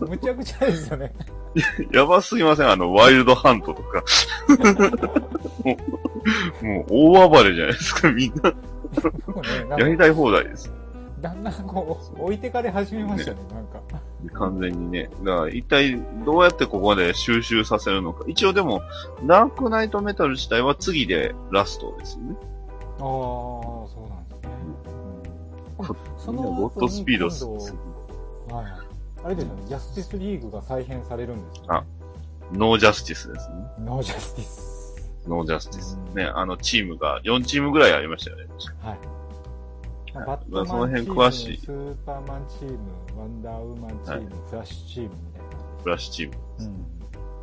むちゃくちゃですよね。やばすぎませんあの、ワイルドハントとか。もう、もう大暴れじゃないですか、みんな。僕ね、やりたい放題です。だんだんこう、置いてかれ始めましたね、なんか。完全にね。だから、一体どうやってここで収集させるのか。一応でも、ダークナイトメタル自体は次でラストですよね。ああ、そうなんですね。うんこそのゴッドスピードス。はい。あれですよね、ジャスティスリーグが再編されるんですよ、ね。あノージャスティスですね。ノージャスティス。ノージャスティスう。んね、あのチームが、4チームぐらいありましたよね。はい。まあはいバットマンチその辺ーム、詳しいスーパーマンチーム、ワンダーウーマンチーム、フラッシュチームみたいな感フラッシュチーム。じ。うん。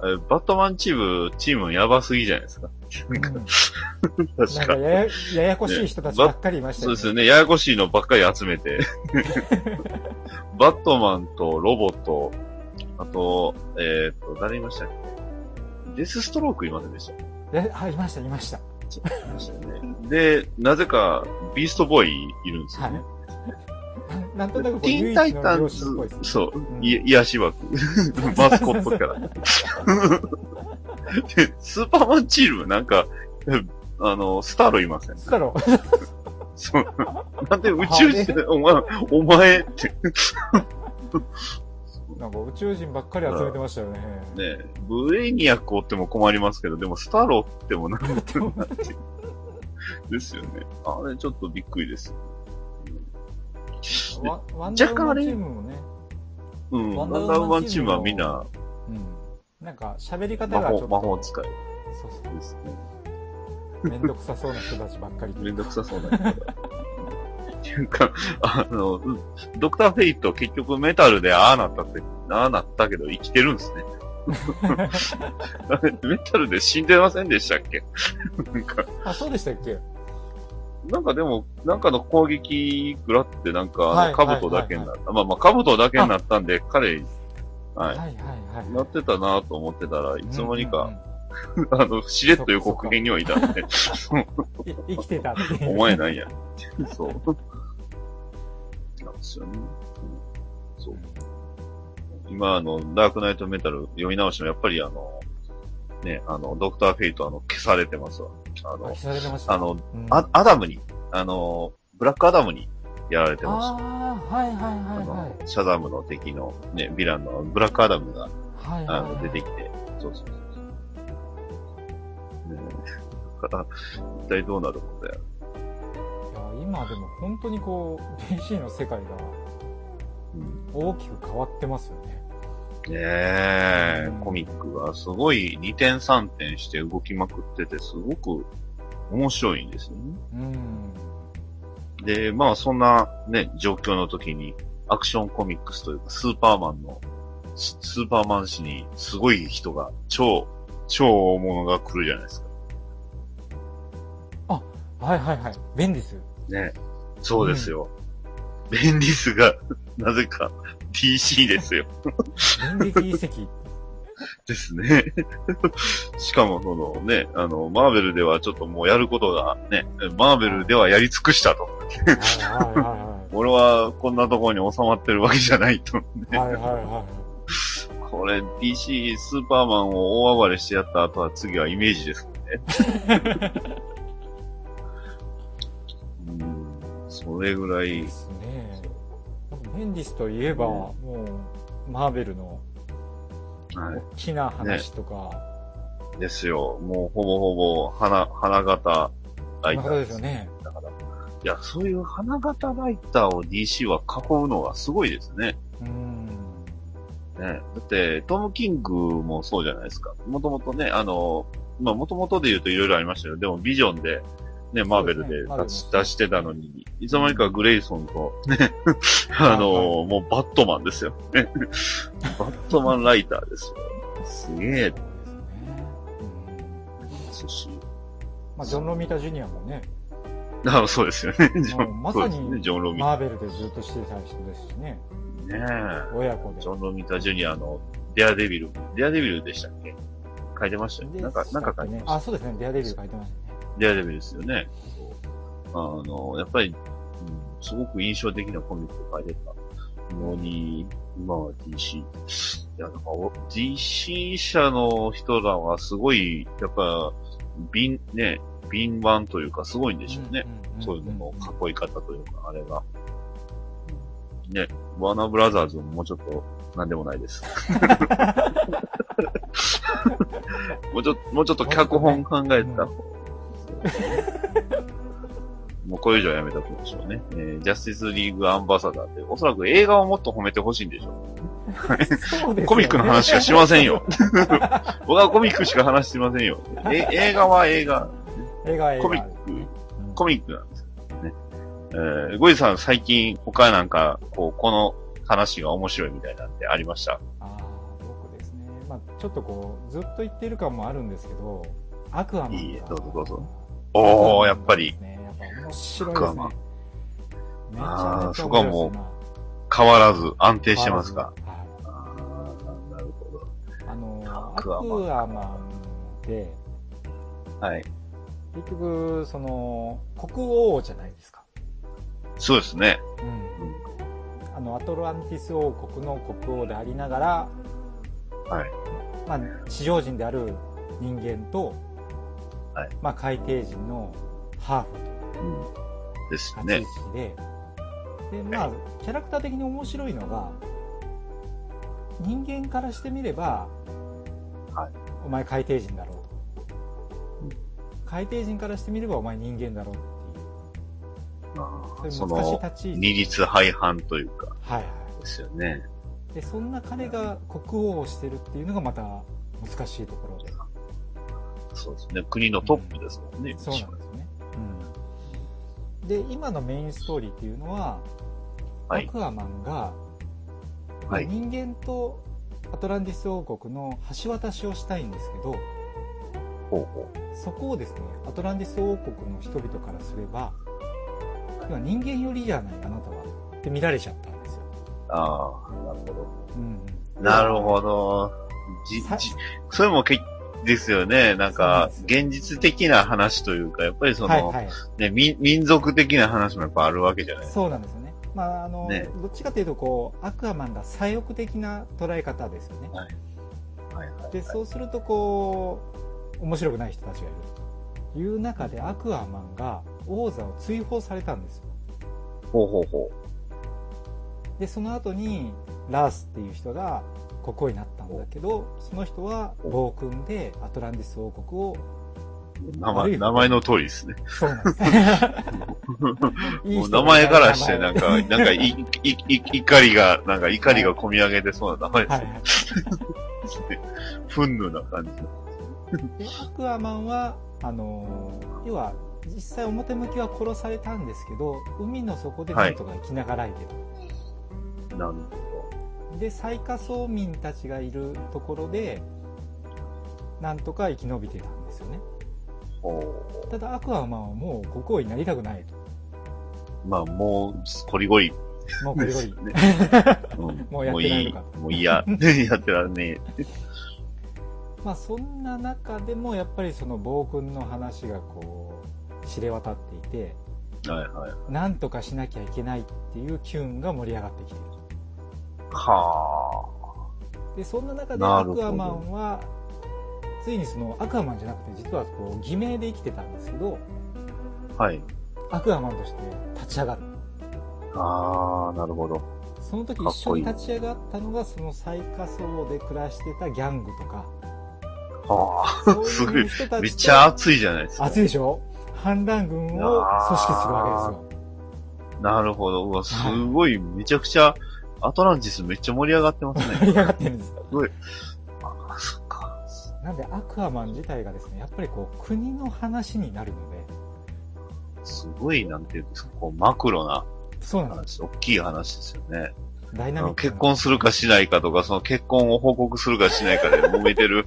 バットマンチーム、チームやばすぎじゃないですか。うん確か。なんかややややこしい人たちばっかりいましたよね。そうですよね。ややこしいのばっかり集めて。バットマンとロボット、あと、えっ、と、誰いましたっけ？デスストロークいませんでしたえあ、いました、いました。いました。で、なぜか、ビーストボーイいるんですよはいね。。ななんとなくティーンタイタンズそう、んい癒し枠。マスコットキャラ。で、スーパーマンチームなんか、あの、スターロいません。そしたら、そう。なんで宇宙人、お前、お前って。なんか宇宙人ばっかり集めてましたよね。ねブレイニアックおっても困りますけど、でもスターローってもなんてなって。ですよね。あれちょっとびっくりです。ワワンダーウーマンチームもね、うん。ワンダーウーマンチームマンチームもはみんなうん。なんか喋り方がちょっと、魔法使いそうそですね。う、めんどくさそうな人たちばっかりで。めんどくさそうな人が。っていうか、あの、うんドクターフェイト結局メタルでああなったって、ああなったけど生きてるんですね。メタルで死んでませんでしたっけ？なんか、あ、そうでしたっけ？なんかでも、なんかの攻撃食らって、なんか、はいあの、兜だけになった。まあまあ、兜だけになったんで、彼、はい、はいはいはい。なってたなと思ってたら、いつの間にか、あの、しれっと予告編にはいたんで、生きてたっていう。お前なんや。そう。なんですよね。うんそう。今、あの、ダークナイトメタル読み直しても、やっぱりあの、ね、あの、ドクターフェイト、あの、消されてますわ。ああの。あの、うんあアダムに、あの、ブラックアダムにやられてました。はいはいあはいのはい。シャザムの敵のね、ヴィランのブラックアダムが、はいはいはいあの、出てきて、そうそうえ。だから一体どうなることや。いや今でも本当にこう DC の世界がうん大きく変わってますよね。ねえうん、コミックがすごい2点3点して動きまくってて、すごく面白いんですよね。うん。で、まあそんなね、状況の時に、アクションコミックスというか、スーパーマンの、ススーパーマン誌にすごい人が、超、超大物が来るじゃないですか。はいはいはい。便利です。ね。そうですよ。ベンリスが、なぜか、DC ですよ。電撃遺跡。ですね。しかも、そのね、あの、マーベルではちょっともうやることがね、マーベルではやり尽くしたと。はいは俺はこんなところに収まってるわけじゃないと。いはいはい。は。これ、DC スーパーマンを大暴れしてやった後は次はイメージですね。それぐらいで、すね。ベンディスといえば、もう、マーベルのは大きな話とか、い。ですよ。もうほぼほぼ、花、花形ライタそんなことーですよね。だから。いや、そういう花形ライターを DC は囲うのがすごいですね。うん。ね。だって、トム・キングもそうじゃないですか。もともとね、あの、まあ、もともとで言うといろいろありましたよ。でも、ビジョンで、ね、マーベルで出し出してたのに、いつの間にかグレイソンと、ね、あの、もうバットマンですよ。ね バットマンライターですよ。すげえそし。まあ、ジョン・ロミタ・ジュニアもね、あそうですよね。ジョン、まさにジョン・ロミマーベルでずっとしてた人ですしね。ねえ。親子で。ジョン・ロミタ・ジュニアのデアデビル。デアデビルでしたっけ？書いてましたよね。なんか、なんか書いてました。あ、そうですね。デアデビル書いてましたね。デアデビルですよね。あの、やっぱり、うん、すごく印象的なコミックを書いてたのに、今は DC。いや、なんかお、DC 社の人らはすごい、やっぱ、敏、ね、敏腕というかすごいんでしょうね。そういうのの囲い方というか、あれが。ね、ワーナーブラザーズももうちょっと、なんでもないです。もうちょっと、もうちょっと脚本考えた方。もうこれ以上はやめたくでしょうね。えージャスティスリーグアンバサダーって、おそらく映画をもっと褒めてほしいんでしょそうねう。コミックの話しかしませんよ。僕はコミックしか話してませんよ。え映画は映画。映画映画。コミックうんコミックなんですよね。えー、ゴイさん最近他なんか、こう、この話が面白いみたいなんてありました？ああ、僕ですね。まあちょっとこう、ずっと言ってる感もあるんですけど、アクアマンが。いいえどうぞどうぞおー、やっぱり。ね、やっぱ面白いですね。あーですそこはもう変わらず安定してますか。はい。あーなるほど。あの、アクアクアマンアマンで、はい。結局、その、国王じゃないですか。そうですね。うん。あの、アトランティス王国の国王でありながら、はい。まあ、地上人である人間と、はいまあ、海底人のハーフうん。ですね立ち位。置で、で、まあ、キャラクター的に面白いのが、人間からしてみれば、はいお前海底人だろうと。うん海底人からしてみればお前人間だろうっていう、そそういう難しいの、立ち位置。二律背反というか、はいはい。ですよね。で、そんな彼が国王をしてるっていうのがまた難しいところで。そうですね。国のトップですもんね。そうなんですよね。うん。で、今のメインストーリーっていうのは、はいアクアマンが、はい人間とアトランティス王国の橋渡しをしたいんですけど、ほうほそこをですね、アトランティス王国の人々からすれば、人間寄りじゃない、あなたは。って見られちゃったんですよ。う。ああ、なるほど。うん。なるほど。じ、さじ、それもけ、ですよね。なんか、現実的な話というか、やっぱりその、はいはい。ね、民、民族的な話もやっぱあるわけじゃないですか。そうなんですよね。まあ、あの、ねどっちかというと、こう、アクアマンが左翼的な捉え方ですよね。はいはいはい。で、そうすると、こう、面白くない人たちがいるという中で、アクアマンが王座を追放されたんですよ。ほうほうほで、その後に、ラースっていう人が国王になったんだけど、その人は暴君でアトランティス王国を、う。名前、名前の通りですね。そうなんです。名前からしてなんか、はいなんかい、い、い、怒りが、なんか怒りが込み上げてそうな名前ですはいね。憤怒な感じ。で、アクアマンは、あのー要は、実際表向きは殺されたんですけど、海の底でなんとか生きながらえてる。なるで、最下層民たちがいるところで、なんとか生き延びてたんですよね。ただ、アクアマンはもう国王になりたくないと。うまあ、もう、こりごりもうこれより。ね。うんもうやってられるかもういい。や。やってられねまあ、そんな中でも、やっぱりその暴君の話がこう、知れ渡っていて、え。はいはい。なんとかしなきゃいけないっていう機運が盛り上がってきている。はで、そんな中でアクアマンは、ついにそのアクアマンじゃなくて、実はこう、偽名で生きてたんですけど、あ。はい。アクアマンとして立ち上がる。ああ、なるほど。その時一緒に立ち上がったのが、その最下層で暮らしてたギャングとか、はそうすごい。めっちゃ熱いじゃないですか。熱いでしょ？反乱軍を組織するわけですよ。なるほど。うわ、すごい、めちゃくちゃ、アトランティスめっちゃ盛り上がってますね。盛り上がってるんですよ。あ、そっか。なんでアクアマン自体がですね、やっぱりこう、国の話になるので、すごい、なんていうんですか、こう、マクロなそうなんです話、大きい話ですよね。よ。ダイあナミック結婚するかしないかとか、その結婚を報告するかしないかで揉めてる。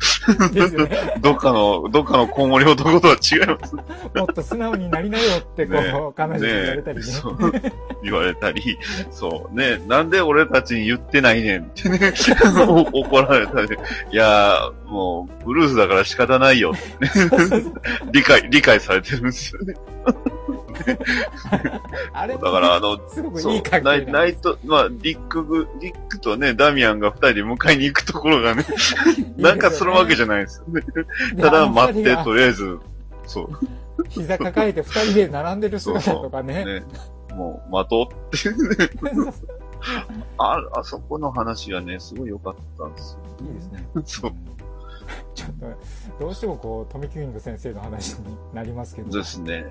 どっかの、どっかのコウモリ男とは違いますね。もっと素直になりなよって、こう、ね彼女に言われたりね。そう言われたり、そうね、なんで俺たちに言ってないねんってね、怒られたり、いやー、もう、ブルースだから仕方ないよってね、理解、理解されてるんですよね。あれだから、あの、すごくそういい関ナイ係なんですナイト、まあ、リックグ、リックとね、ダミアンが二人で迎えに行くところがね、なんかするわけじゃないですよね。ただ待って、とりあえず、そう、膝抱えて二人で並んでる姿とかね。ね、もう、待とうってね。あ、あそこの話がね、すごい良かったんですよ。いいですね。そうちょっと、どうしてもこう、トミキング先生の話になりますけど。ですね。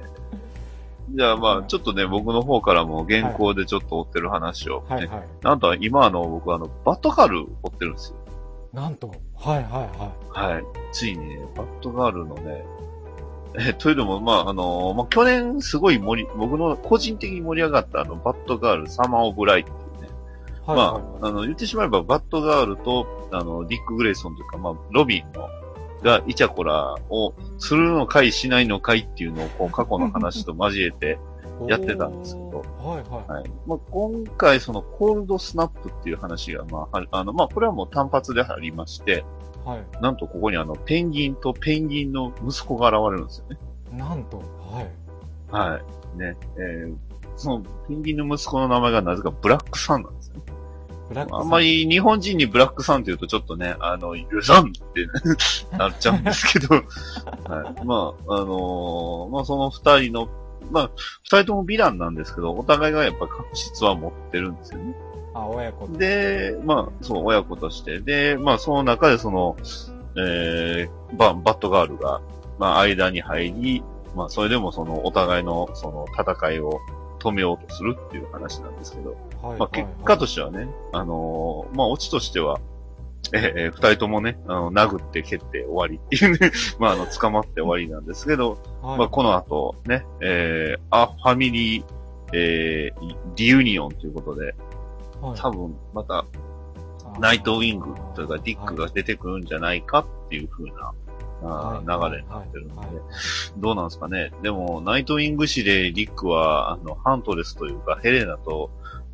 じゃあまあ、ちょっとね、僕の方からも原稿でちょっと追ってる話を、ねはいはい。なんと今あの、僕あの、バットガール追ってるんですよ。なんと、はいはいははい。ついにね、バットガールのね、え、というのも、まあ、あのまあ、去年すごい盛り、僕の個人的に盛り上がったあの、バットガール、サマーオブライっていうね。い。はいまはいあ、あの、言ってしまえば、バットガールと、あの、ディック・グレイソンというか、まあ、ロビンのがイチャコラをするのかいしないのかいっていうのをこう過去の話と交えて、やってたんですけどはいはい。はい。まあ、今回そのコールドスナップっていう話が、まあ、はあの、まあ、これはもう単発でありまして、はい。なんとここにあの、ペンギンとペンギンの息子が現れるんですよね。なんと、はい。はい。ね。えー、その、ペンギンの息子の名前がなぜかブラックサンなんですね。あんまり日本人にブラックサンって言うとちょっとね、あの、ユザンってなっちゃうんですけど、はい。まあ、あのーまあその二人の、まあ、二人ともヴィランなんですけど、お互いがやっぱ確執は持ってるんですよね。あ、親子で、まあ、そう、親子として。で、まあ、その中でその、えー、ババッドガールが、まあ、間に入り、まあ、それでもその、お互いの、その、戦いを止めようとするっていう話なんですけど、はいまあ、結果としてはね、あのーまあ、オチとしては、えーえー二人ともね、あの、殴って蹴って終わりっていうね、まあ、あの、捕まって終わりなんですけど、はい。まあ、この後、ね、えー、アファミリー、えー、リユニオンということで、はい。多分、また、ナイトウィングというか、ディックが出てくるんじゃないかっていう風な、あー流れになってるので、どうなんですかね。でも、ナイトウィング誌でディックは、あの、ハントレスというか、ヘレナと、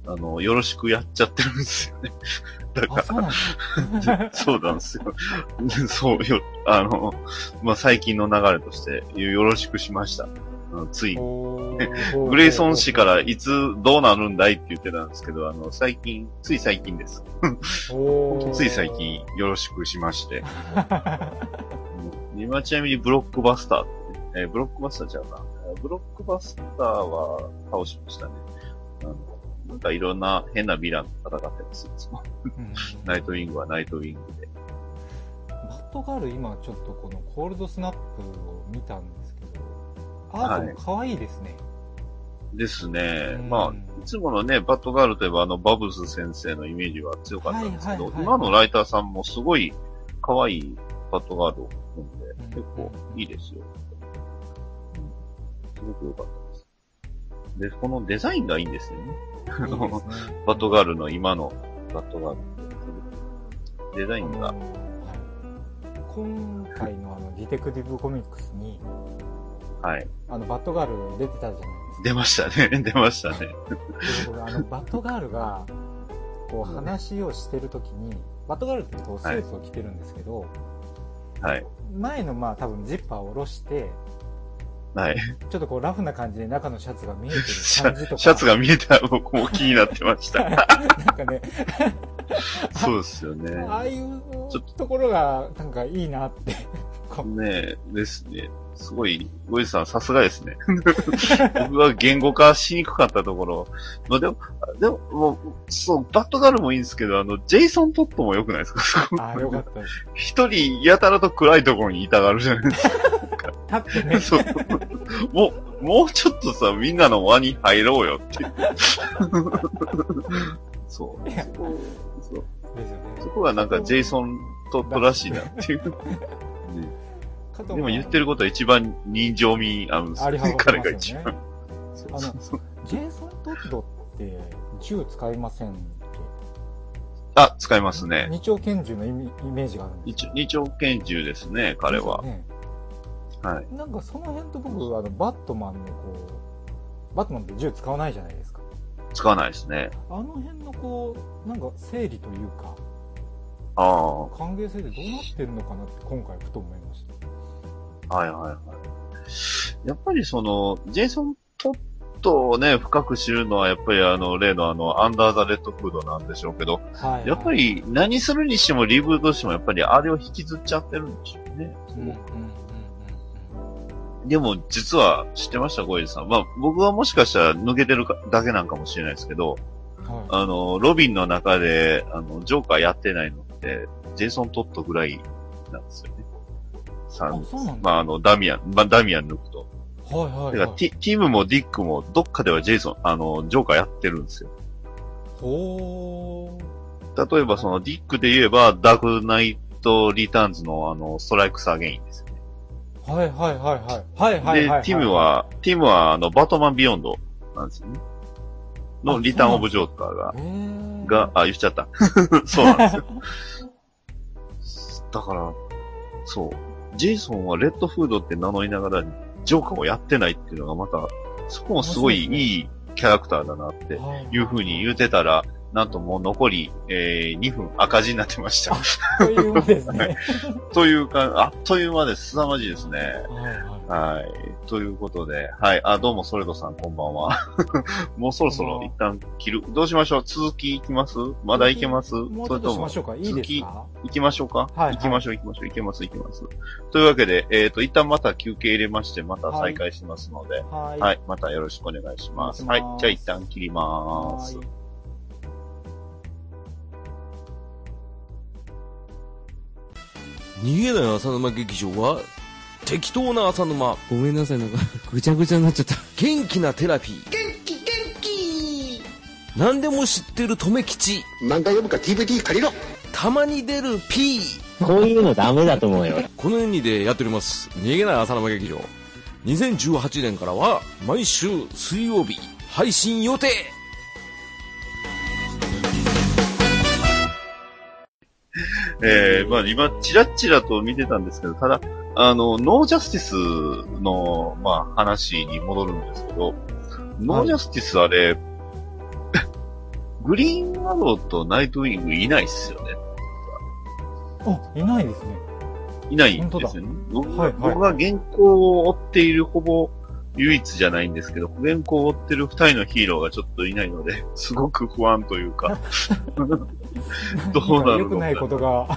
あの、よろしくやっちゃってるんですよね。だあ、そうか。ら、そうなんですよ。そうよ、あの、まあ、最近の流れとして、よろしくしました。つい、グレイソン氏からいつどうなるんだいって言ってたんですけど、あの、最近、つい最近です。つい最近よろしくしまして。今ちなみにブロックバスターってね、えーブロックバスターちゃうな。ブロックバスターは倒しましたね。なんかいろんな変なヴィランと戦ってます。いつもうんナイトウィングはナイトウィングで。バットガール今ちょっとこのコールドスナップを見たんですけど、アートも可愛いですね。ですねう。んまあ、いつものね、バットガールといえばあの、バブス先生のイメージは強かったんですけど、はいはいはい今のライターさんもすごい可愛いバットガールを組んで、うん結構いいですよ。うんすごく良かったです。で、このデザインがいいんですよね。あいいの。バットガールの今のバットガールデザインが今回のあのディテクティブコミックスにはい。あのバットガール出てたじゃないですか。出ましたね。出ましたね。あのバットガールがこう話をしてるときに、バットガールってこうスーツを着てるんですけど、はい。前のまあ多分ジッパーを下ろして、はい。ちょっとこうラフな感じで中のシャツが見えてるシ感じとか。ャ シャツが見えたら僕も気になってました。なんかね、そうですよね。ああいうところがなんかいいなって。ねえ、ですね。すごい、ゴイさんさすがですね。僕は言語化しにくかったところ。まあでも、でも、もう、そう、バットガールもいいんですけど、あの、ジェイソン・トットも良くないですか？ああ、よかった。一人、やたらと暗いところにいたがるじゃないです立ってねか。そう。もう、もうちょっとさ、みんなの輪に入ろうよって。そう。いやそこ、そう。ですよね。そこがなんかジェイソン・トットらしいなってい う。ねかとでも言ってることは一番人情味あるんですよね。彼まが一番あのジェイソン・トッドって銃使いませんっあ、使いますけね。二丁拳銃のイメージがあるんです一二丁拳銃ですね、彼は。ねはい。なんかその辺と僕、あの、バットマンのこう、バットマンって銃使わないじゃないですか。使わないですね。あの辺のこう、なんか整理というか、ああ。歓迎性でどうなってるのかなって今回ふと思いました。はいはいはい。やっぱりその、ジェイソン・トットをね、深く知るのは、やっぱりあの、例のあの、アンダー・ザ・レッド・フードなんでしょうけど、はい、はい。やっぱ、り何するにしてもリブートしても、やっぱりあれを引きずっちゃってるんでしょうね。うんうんうんでも、実は知ってました、ゴイルさん。まあ、僕はもしかしたら抜けてるかだけなんかもしれないですけど、うん。はい。あの、ロビンの中で、あの、ジョーカーやってないのって、ジェイソン・トッドぐらいなんですよね。さあ、そうなんだ。まあ、あの、ダミアン、まあ、ダミアン抜くと。はいはい、だからはい。ティ、ティムもディックもどっかではジェイソン、あの、ジョーカーやってるんですよ。ほー。例えばそのディックで言えば、ダークナイト・リターンズのあの、ストライクス・アゲインですよね。はいはいはいはい。はいはいはい。で、ティム、は、ティムはあの、バットマン・ビヨンドなんですよね。のあリターン・オブ・ジョーカーが、が、あ、言っちゃった。そうなんですよ。だから、そう。ジェイソンはレッドフードって名乗りながら、ジョーカーをやってないっていうのがまた、そこもすごいいいいキャラクターだなってはいいう風に言うてたら、なんともう残り、えー、2分赤字になってました。という間ですね。というか、あっという間です。凄まじいですね。はいはい。はい。ということで、はい。あ、どうも、ソレドさん、こんばんは。もうそろそろ一旦切る。どうしましょう？続きいきます？まだいけます？もうちょっとしましょうか。いいですか？続き行きましょうか？はい行きましょう、行きましょう、行けます、行けます。というわけで、えっ、と、一旦また休憩入れまして、また再開しますので、はい。はい、またよろしくお願いします。お願いしますはい、じゃあ一旦切ります。逃げない浅沼劇場は、適当な浅沼、ごめんなさい、なんか、ぐちゃぐちゃになっちゃった。元気なテラピー。元気元気何でも知ってる留吉。漫画読むか DVD 借りろたまに出る P。こういうのダメだと思うよ。この2でやっております。逃げない浅沼劇場。2018年からは、毎週水曜日、配信予定えー、まあ今、チラッチラと見てたんですけど、ただ、あの、ノージャスティスの、まあ話に戻るんですけど、ノージャスティスあれ、グリーンアローとナイトウィングいないっすよね。あ、いないですね。いないんですよね。僕がはいはい僕が現行を追っているほぼ唯一じゃないんですけど、現行を追ってる二人のヒーローがちょっといないので、すごく不安というか、どうなるのか良くないことが。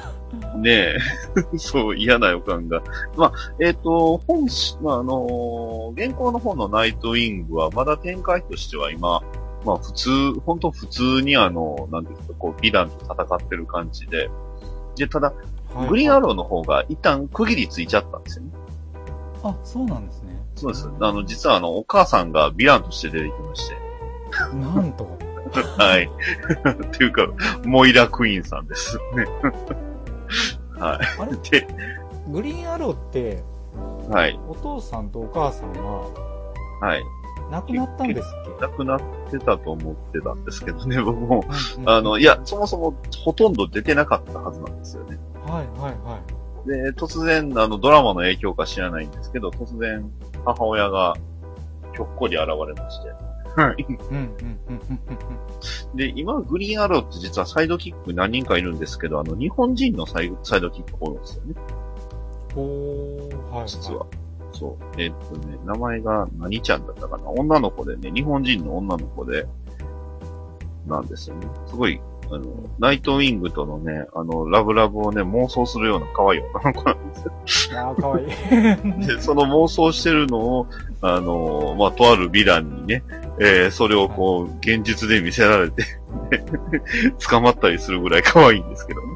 ねえ、そう、嫌な予感が。まあ、えっ、と、本し、まあ、あのー原稿の方のナイトウィングは、まだ展開としては今、まあ、普通、本当普通にあの、なんていうんですか、こう、美談と戦ってる感じで、で、ただ、グリーンアローの方が一旦区切りついちゃったんですよね。あ、そうなんですね。そうです。あの、実はあの、お母さんがヴィランとして出てきまして。なんと。はい。っていうか、モイラクイーンさんです。ね。はあれ？い。で、グリーンアローって、はい。お父さんとお母さんははい。亡くなったんですっ亡くなってたと思ってたんですけどね、僕も。け、うんうんあの、いや、そもそもほとんど出てなかったはずなんですよね。はいはいはい。で、突然、あの、ドラマの影響か知らないんですけど、突然、母親が、ひょっこり現れまして。はい。うんうんうんうんうんで、今、グリーンアローって実はサイドキック何人かいるんですけど、あの、日本人のサイサイドキック多いんですよね、うん。おー、はい、はい。実は。そう。えっとね、名前が何ちゃんだったかな女の子でね、日本人の女の子で、なんですよね。すごい、あの、ナイトウィングとのね、あの、ラブラブをね、妄想するような可愛い女の子なんですよ。あー、かわいい。で、その妄想してるのを、あの、まあ、とあるヴィランにね、えー、それをこう、現実で見せられて、捕まったりするぐらい可愛いんですけどね。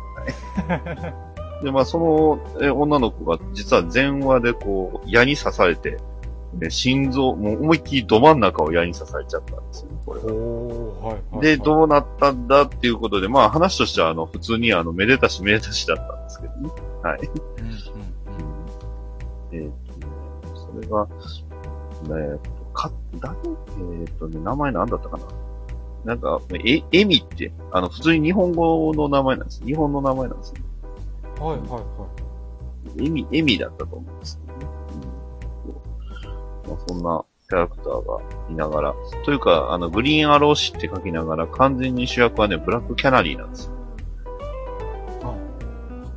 は いで、まあ、その、えー女の子が、実は前話でこう、矢に刺されて、で心臓、もう思いっきりど真ん中を矢に刺されちゃったんですよね、これが。おー、はいはい。で、どうなったんだっていうことで、まあ話としては、あの、普通にあの、めでたしめでたしだったんですけどね。はい。うんうん えーっとね、それが、えーっと、か、誰？えーっとね、名前なんだったかな？なんか、え、エミって、あの、普通に日本語の名前なんです。日本の名前なんですよ。うん。はいはいはい。エミ、エミだったと思うんですまあ、そんなキャラクターがいながら、というか、あの、グリーンアローシって書きながら、完全に主役はね、ブラックキャナリーなんですよ。あ、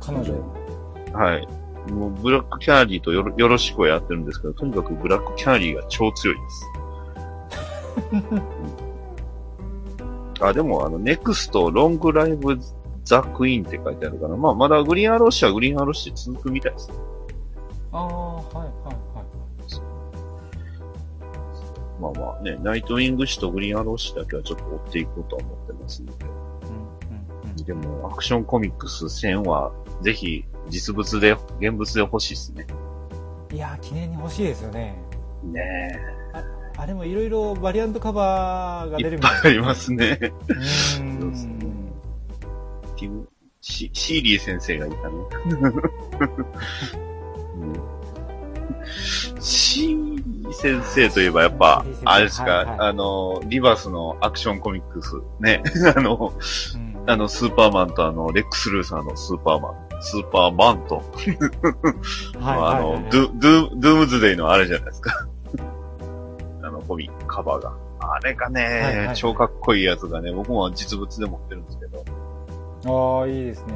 彼女。はい。もう、ブラックキャナリーとよろよろしくはやってるんですけど、とにかくブラックキャナリーが超強いです。うんあ、でも、あの、ネクストロングライブザクイーンって書いてあるから、まあ、まだグリーンアローシはグリーンアローシで続くみたいですね。ああ、はいはいはい。まあまあね、ナイトウィング氏とグリーンアロー氏だけはちょっと追っていこうとは思ってますので。でも、アクションコミックス1000は、ぜひ、実物で、現物で欲しいですね。いやー、記念に欲しいですよね。ねあれもいろいろバリアントカバーがえ。出るみたいいっぱいありますね。そうですねん。ティム、シシーリー先生がいたね。うんシー先生といえばやっぱあれですか、はいはいあの、リバースのアクションコミックス、ね。あの、うんあの、スーパーマンとあの、レックス・ルーサーのスーパーマン。スーパーマント。はいまあの、ドゥ、ドゥ、ドゥームズデイのあれじゃないですか。あの、コミック、カバーが。あれがね、はいはい超かっこいいやつがね、僕も実物で持ってるんですけど。ああ、いいですね、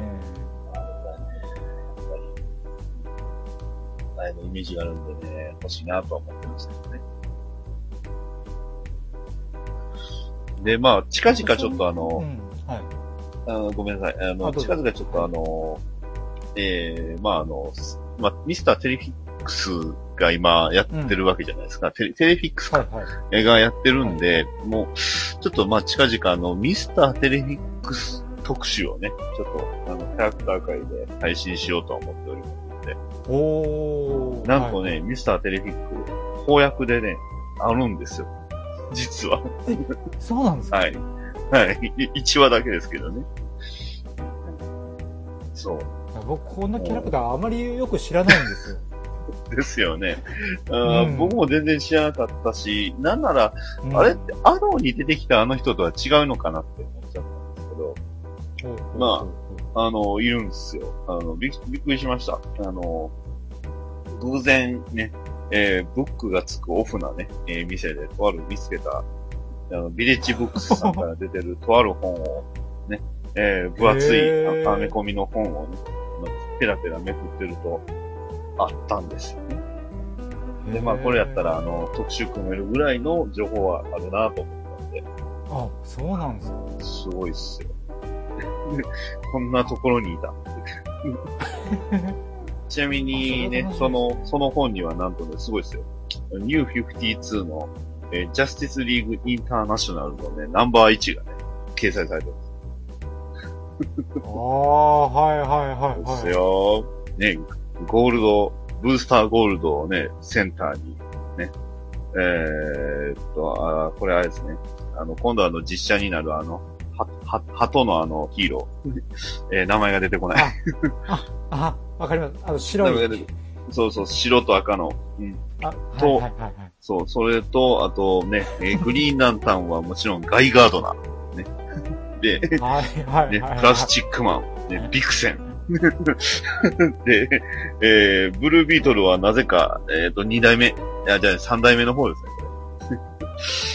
ぱり、あれのイメージがあるんでね、欲しいなとは思ってるんですけどね。で、まあ、近々ちょっとあの、うん。はい。あのごめんなさい。あの、近々ちょっとあの、ええまああの、すまあ、ミスターテレフィックスが今やってるわけじゃないですか。テレテレフィックスか、はいはい。がやってるんで、もう、ちょっとまあ近々あの、ミスターテレフィックス特集をね、ちょっと、あの、キャラクター界で配信しようとは思っておりますおー。なんとね、はいミスターテレフィック、翻訳でね、あるんですよ。実は。そうなんですか？はい。はい。1話だけですけどね。そう。僕、こんなキャラクターあまりよく知らないんですよ。ですよね。うん僕も全然知らなかったし、なんなら、うんあれってアローに出てきたあの人とは違うのかなって思っちゃったんですけど、ほうほうまああの、いるんですよ。あの、びっびっくりしました。あの、偶然ね、えーブックがつくオフなね、えー店でとある見つけた、あの、ビレッジブックスさんから出てる とある本を、ね、えー分厚いあアメコミの本をね、まあペラペラめくってると、あったんですよね。うで、まあ、これやったら、あの、特集組めるぐらいの情報はあるなと思ったんで、あ、そうなんですか。すごいっすよ。こんなところにいた。ちなみにね、あその、その本にはなんとね、すごいっすよ。ニュー52の、えージャスティスリーグインターナショナルのね、ナンバー1がね、掲載されてるああ、はいはいはいんですはい。よ。ね、ゴールド、ブースターゴールドをね、センターに、ね、えーっと、あーこれあれですね。あの、今度あの実写になるあの、は、は、鳩のあのヒーロー。えー名前が出てこない。あ、わかります。あの、白い。そうそう、白と赤の。うん。あ、はいとはいはいはい。そう、それと、あとね、えーグリーンランタンはもちろんガイガードナー。ね。で、はいはいね、はい。プラスチックマン、ね、ビクセン。で、えー、ブルービートルはなぜか、えっ、と、二代目、いや、じゃあ三代目の方ですね、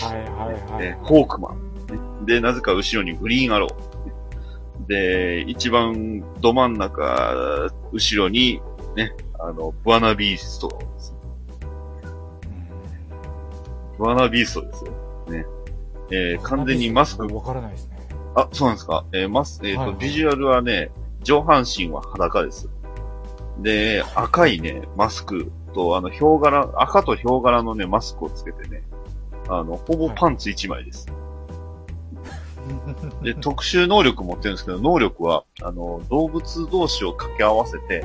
こはいはいはい。れ。ね、ホークマン、ね。で、なぜか後ろにグリーンアロー。で、一番ど真ん中、後ろに、ね、あの、ブアナビースト。ブアナビーストですよ。ね。えー、完全にマスクわからないですね。あ、そうなんですか。えーマス、えっ、と、はいはいビジュアルはね、上半身は裸です。で、赤いね、マスクと、あの、ヒョウ柄、赤とヒョウ柄のね、マスクをつけてね、あの、ほぼパンツ1枚です。で、特殊能力持ってるんですけど、能力は、あの、動物同士を掛け合わせて、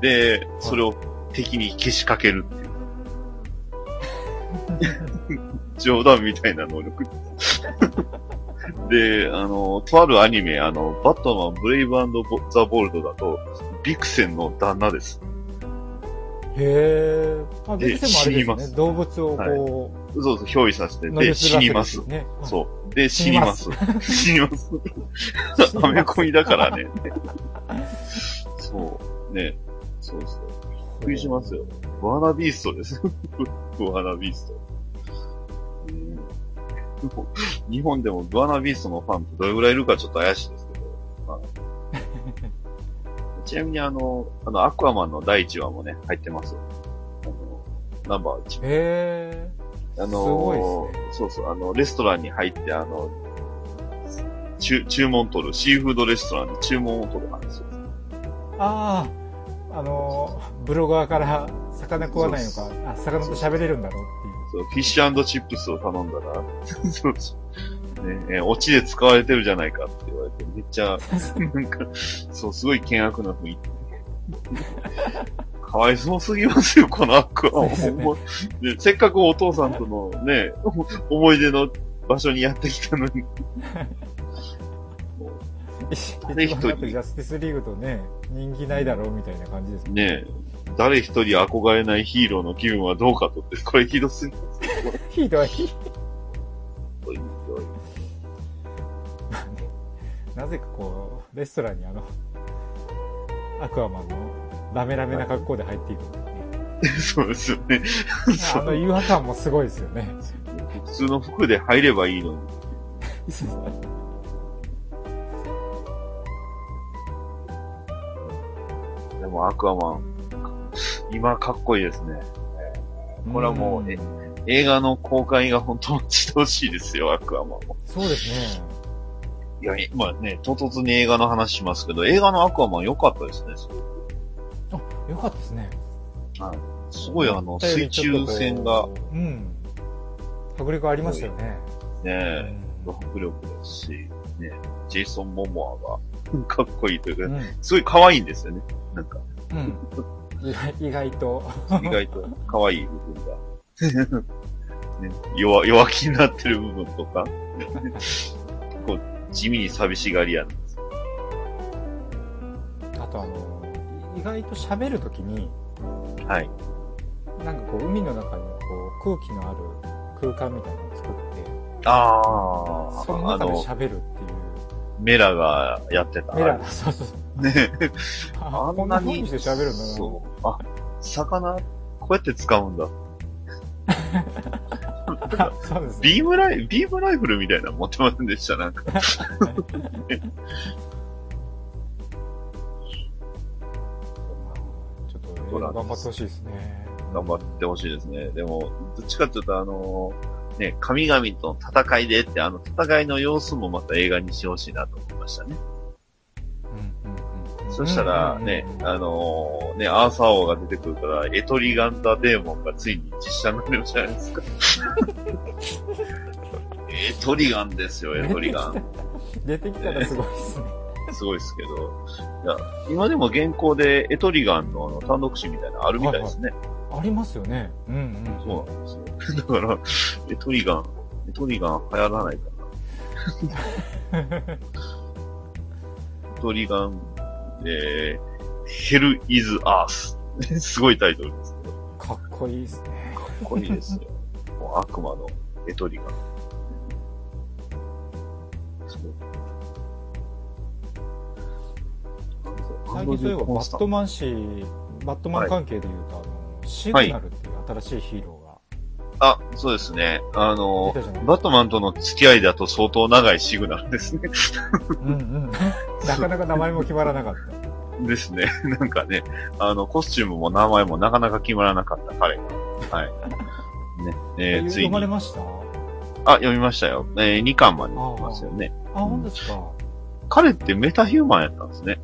で、それを敵に消しかけるっていう。冗談みたいな能力であの、とあるアニメ、あの、バットマンブレイブボザ・ボルドだと、ビクセンの旦那です。へえ。まあ、でビクセンもあれですよね。死にます動物をこそうそう、憑依させて、で、死にます。ね。そう。で、死にます。死にます。アメコミだからね。そう。ね。そうそう。びっくりしますよ。ワナビーストです。ワナビースト。うん 日本でもブアナビーストのファンってどれぐらいいるかちょっと怪しいですけど。まあちなみにあの、あの、アクアマンの第1話もね、入ってますよ。あの、ナンバー1。へえ。あのすごいですねそうそう、あの、レストランに入って、あの、注注文取る、シーフードレストランで注文を取る話です。ああ、あのー、ブロガーから魚食わないのか、あ、魚と喋れるんだろうそう、フィッシュチップスを頼んだら、そうそう。ね、えーオチで使われてるじゃないかって言われて、めっちゃ、なんか、そう、すごい険悪な雰囲気。かわいそうすぎますよ、このアクアは。ねせっかくお父さんとのね、思い出の場所にやってきたのに。誰一人ジャスティスリーグとね、人気ないだろうみたいな感じですね。ねえ、誰一人憧れないヒーローの気分はどうかとって、これひどすぎます。ひどい。なぜかこう、レストランにあの、アクアマンのラメラメな格好で入っていく。そうですよね。あの違和感もすごいですよね。普通の服で入ればいいのに。でもアクアマン、今かっこいいですね。これはもうね、映画の公開が本当にしてほしいですよ、アクアマンも。そうですね。いや、今ね、唐突に映画の話しますけど、映画のアクアマン良かったですね、すごく。あ、よかったですね。はい。すごいあの、水中戦が、うん。迫力ありましたよね。ね、迫力ですし、ね、ジェイソン・モモアが かっこいいというか、うんすごい可愛いんですよね。なんか、うん。意外意外と。意外と可愛い部分が。ね、弱、弱気になってる部分とか、こう地味に寂しがり屋なんです。あとあの、意外と喋るときに、はい。なんかこう、海の中にこう、空気のある空間みたいなのを作って、ああ、その中で喋るっていう。メラがやってた。メラ、そうそうそう。ね。あこんな風にして喋るんだな。そう。あ、魚、こうやって使うんだ。そうですね。ビームライ、ビームライフルみたいなの持ってませんでした、なんか。ちょっと映画頑張ってほしいですね。頑張ってほしいですね。でも、どっちかっていうと、あのね、神々との戦いでって、あの戦いの様子もまた映画にしてほしいなと思いましたね。そしたらね、あのね、アーサー王が出てくるから、エトリガンダデーモンがついに実写になるじゃないですか。エトリガンですよ、エトリガン。出てきたらすごいですね。すごいですけど。いや、今でも現行でエトリガンのあの単独誌みたいなのあるみたいですね。ありますよね。うんうん。そうなんですよ。だから、エトリガン、エトリガン流行らないかな。エトリガン、えー、Hell is Earth。すごいタイトルですけど。かっこいいですね。かっこいいですよ。もう悪魔のエトリガン。すごい最近そういえばバットマン誌、バットマン関係で言うと、あの、シグナルっていう新しいヒーロあ、そうですね。あのバットマンとの付き合いだと相当長いシグナルですね。うんうん。なかなか名前も決まらなかった。ですね。なんかね、あの、コスチュームも名前もなかなか決まらなかった彼が。はい。ね、えー、つい読まれに。ました？あ、読みましたよ。えー、2巻まで読みますよね。あ、本当ですか？彼ってメタヒューマンやったんですね。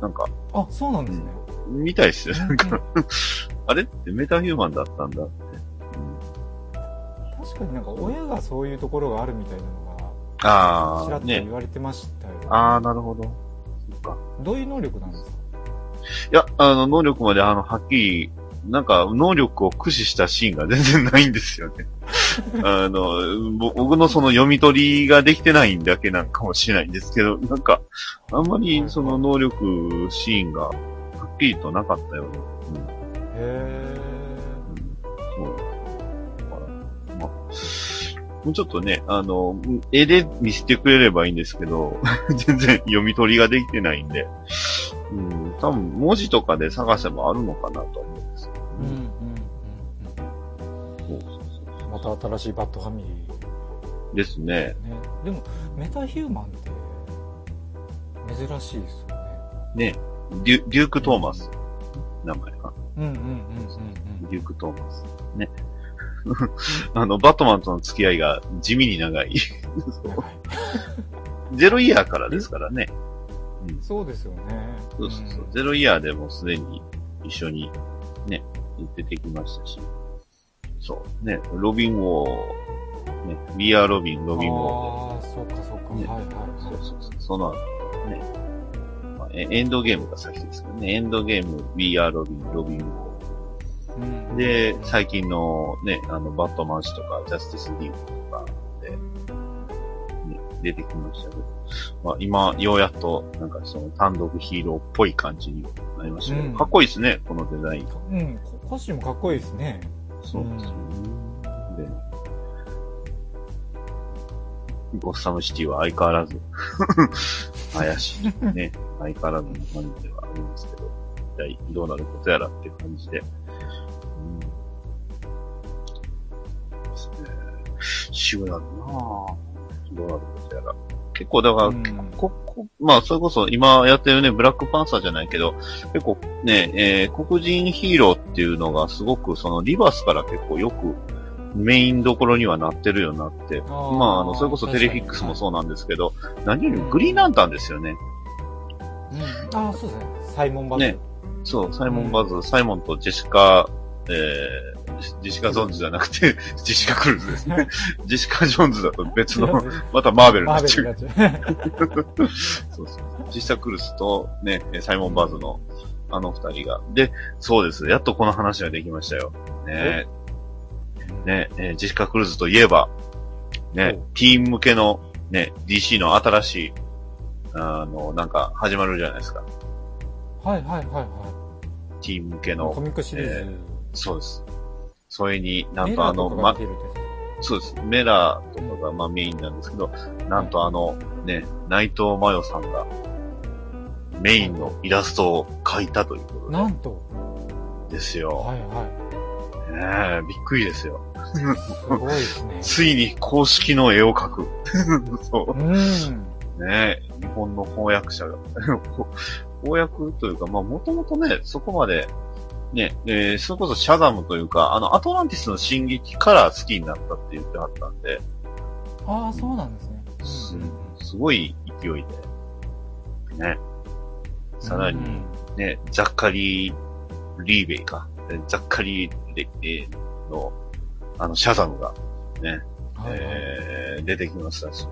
なんか、あ、そうなんですね。みたいですよ。なんか、あれってメタヒューマンだったんだ。確かになんか親がそういうところがあるみたいなのが、あー、ちらっとね言。われてましたよ、ね。あー、なるほど。そっか。どういう能力なんですか？いや、あの、能力まであの、はっきり、なんか、能力を駆使したシーンが全然ないんですよね。あの、ぼ僕のその読み取りができてないだけなんかもしれないんですけど、なんか、あんまりその能力シーンがはっきりとなかったような。へそもうちょっとね、あの、絵で見せてくれればいいんですけど、全然読み取りができてないんで、うん、多分文字とかで探せばあるのかなと思うんですけどうんうんね。うんうん。また新しいバッドファミリー。ですね。ね。でも、メタヒューマンって、珍しいですよね、ね。デュデューク・トーマス。名前が。うんうんうんうんデューク・トーマス。ね。あの、バットマンとの付き合いが地味に長い。ゼロイヤーからですからね。うん。そうですよね。そうそうそう。ゼロイヤーでもすでに一緒にね、出てきましたし。そう。ね、ロビン・ウォー、ね、We are ロビン、ロビン・ウォー。ああ、そうかそうか。ねはいはいそうそうそう。その後ね、まあ、エエンドゲームが先ですけどね、エンドゲーム、We are ロビン、ロビン・ウォー。うんで、最近のね、あの、バットマン誌とか、ジャスティス・リーグとかで、ね、出てきましたけど、まあ今、ようやっと、なんかその単独ヒーローっぽい感じになりましたけど、うんかっこいいですね、このデザイン。うん、ココスチュームかっこいいですね。そうですよね。で、ゴッサムシティは相変わらず、怪しいね。相変わらずの感じではありますけど、一体どうなることやらっていう感じで。渋谷だなぁ。どうなることやら。結構だから、うんここ、まあ、それこそ今やってるね、ブラックパンサーじゃないけど、結構ね、えー黒人ヒーローっていうのがすごくそのリバースから結構よくメインどころにはなってるようになって、あーまあ、あの、それこそテレフィックスもそうなんですけど、何よりもグリーンランタンですよね。うん。ああ、そうですね。サイモンバズ。ねそう、サイモン・バズ、サイモンとジェシカ、えー、ジシカ・ゾーンズじゃなくて、ジシカ・クルーズですね。ジシカ・ジョーンズだと別の、またマーベルになっちゃう。そうそう。ジシカ・クルーズとね、サイモン・バーズのあの二人が。で、そうです。やっとこの話ができましたよ。ねね、えジェシカ・クルーズといえば、ね、ティーン向けの、ね、DC の新しい、あの、なんか始まるじゃないですか。はいはいはいはいティーン向けい。コ。ミックシリーズ。えそうです。それになんメとあの、まそうです。メラーとかがまあメインなんですけど、なんとあの、ね、内藤真代さんが、メインのイラストを描いたということなんと。でですよ。はいはねえびっくりですよ。い。すごいですね。ついに公式の絵を描く。そうう。ん。ね日本の翻訳者が。翻訳というか、まあもともとね、そこまで、ね、えーそれこそシャザムというか、あの、アトランティスの進撃から好きになったって言ってはったんで、ああ、そうなんですね。すうんすごい勢いで、ね。さらに、ね、ザッカリー・リーベイか。えザッカリーレ、えーの、あの、シャザムが、ね、はいはいえー出てきましたし。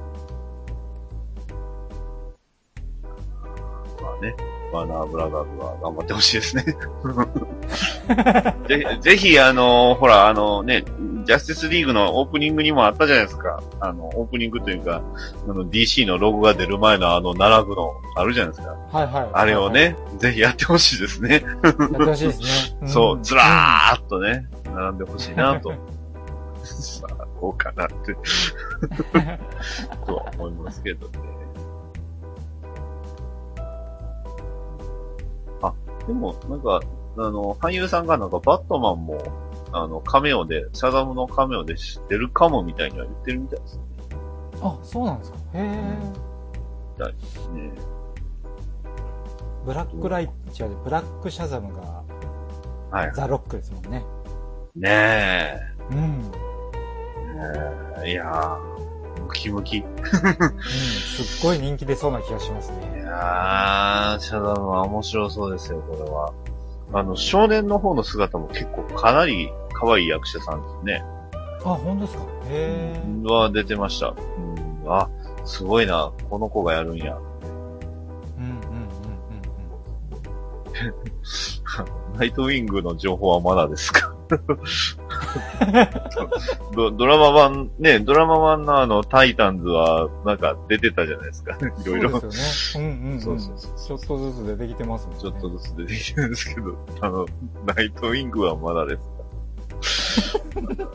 まあね、ワーナーブラザーズは頑張ってほしいですね。ぜぜひ、あの、ほら、あのね、ジャスティスリーグのオープニングにもあったじゃないですか。あの、オープニングというか、あの、DC のロゴが出る前のあの、並ぶの、あるじゃないですか。はいはい。あれをね、ぜひやってほしいですね。やってほしいですね。そう、んずらーっとね、並んでほしいなと。さあ、こうかなって、とは思いますけどね。でも、なんか、あの、俳優さんがなんかバットマンも、あの、カメオで、シャザムのカメオで知ってるかもみたいには言ってるみたいですあ、そうなんですか。へえ。ね。ブラックライト、違う、ブラックシャザムがはい。ザ・ロックですもんね。ねうん。うん、え。ねえいやー、ムキムキ。すっごい人気出そうな気がしますいね。やー、シャザムは面白そうですよ、これは。あの、少年の方の姿も結構かなり可愛い役者さんですね。あ、本当ですか？へえ。は出てました。うん、あ、すごいな、この子がやるんや。うんうんうん ナイトウィングの情報はまだですか？ド ドラマ版、ね、ドラマ版のあの、タイタンズは、なんか出てたじゃないですか。いうん。ろいろ。そうですよね。うんうん、うん。そうそうそうちょっとずつ出てきてますもんね。ちょっとずつ出てきてるんですけど、あの、ナイトウィングはまだです。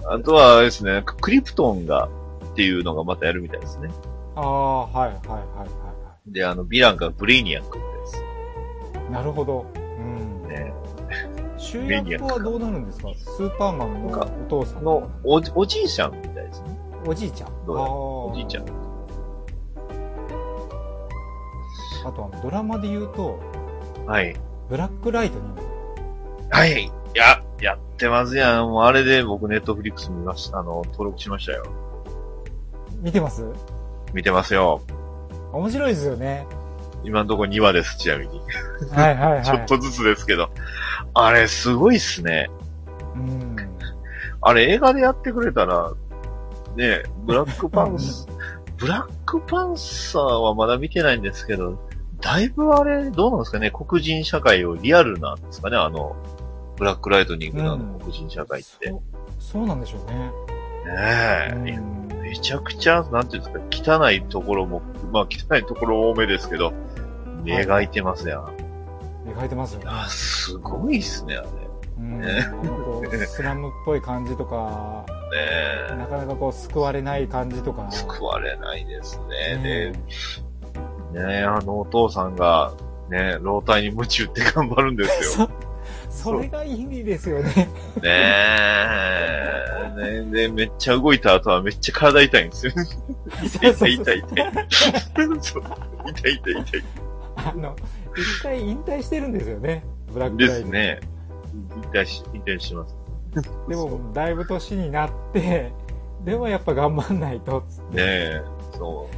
あとはあれですね、クリプトンが、っていうのがまたやるみたいですね。ああ、はいはいはいはいはで、あの、ヴィランがブレイニアックみたいです。い。なるほど。うん。ね。主役はどうなるんですか？スーパーマンのお父さんの、おじ、おじいちゃんみたいですね。おじいちゃん？どうおじいちゃん。あとあの、ドラマで言うと、はい。ブラックライトに、はい。いや、やってますやん。もうあれで僕ネットフリックス見ました。あの、登録しましたよ。見てます？見てますよ。面白いですよね。今のところ2話です、ちなみに。はいはいはい。ちょっとずつですけど。あれ、すごいっすね。うん。あれ、映画でやってくれたら、ね、ブラックパンス、ブラックパンサーはまだ見てないんですけど、だいぶあれ、どうなんですかね、黒人社会をリアルなんですかね、あの、ブラックライトニングの黒人社会って。そう、そうなんでしょうね。ねえ、うんめちゃくちゃ、なんていうんですか、汚いところも、まあ汚いところ多めですけど、描いてますやん。描いてますよね。あ、すごいっすね、あれ。ううん、ねスラムっぽい感じとか、ねなかなかこう救われない感じとか。救われないですね。ねで、ねあのお父さんが、ね老体に夢中って頑張るんですよ。そ、それがいいですよね。ねえ。ねで、めっちゃ動いた後はめっちゃ体痛いんですよ。痛い痛い痛い痛い。痛い痛い痛い。あの、一回引退してるんですよね。ブラックでライド。すね。引退し、引退します。でも、だいぶ年になって、でもやっぱ頑張んないと、つって。ねえ。そ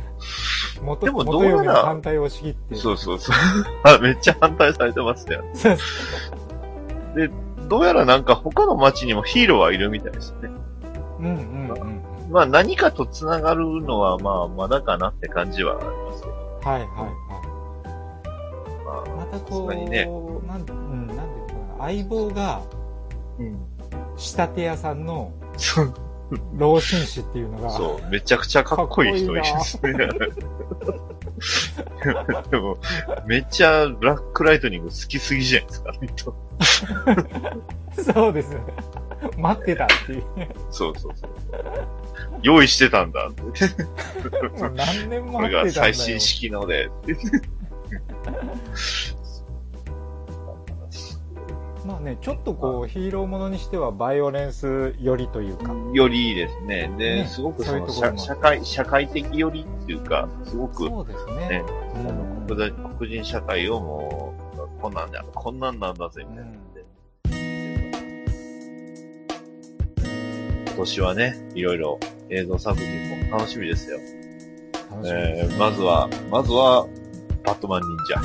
元でもど元うやら反対を押し切って。う。そうそうそう。あめっちゃ反対されてますね。そ うで、どうやらなんか他の街にもヒーローはいるみたいですね。うんうんうん。まあ何かと繋がるのはまあまだかなって感じはありますけど。はいはいまたさこう、ねなん、うん、なんていうのかな、相棒が、うん。仕立て屋さんのそう、老紳士っていうのが、そう、めちゃくちゃかっこいい人いですね。でも、めっちゃブラックライトニング好きすぎじゃないですか、そうですね。待ってたっていう。そうそうそう。用意してたんだって。もう何年もこれが待ってたんだよ。最新式ので、まあね、ちょっとこう、ヒーローものにしてはバイオレンス寄りというか。よりいいですね。で、ねすごくそのそういうところも社社会、社会的よりっていうか、すごく、そうですね。ねうんあの黒人黒人社会をもう、こんなんだ、こんなんなんだぜ、みたいな。今年はね、いろいろ映像作品も楽しみですよ。楽しみですえー、まずは、まずは、バットマン忍者。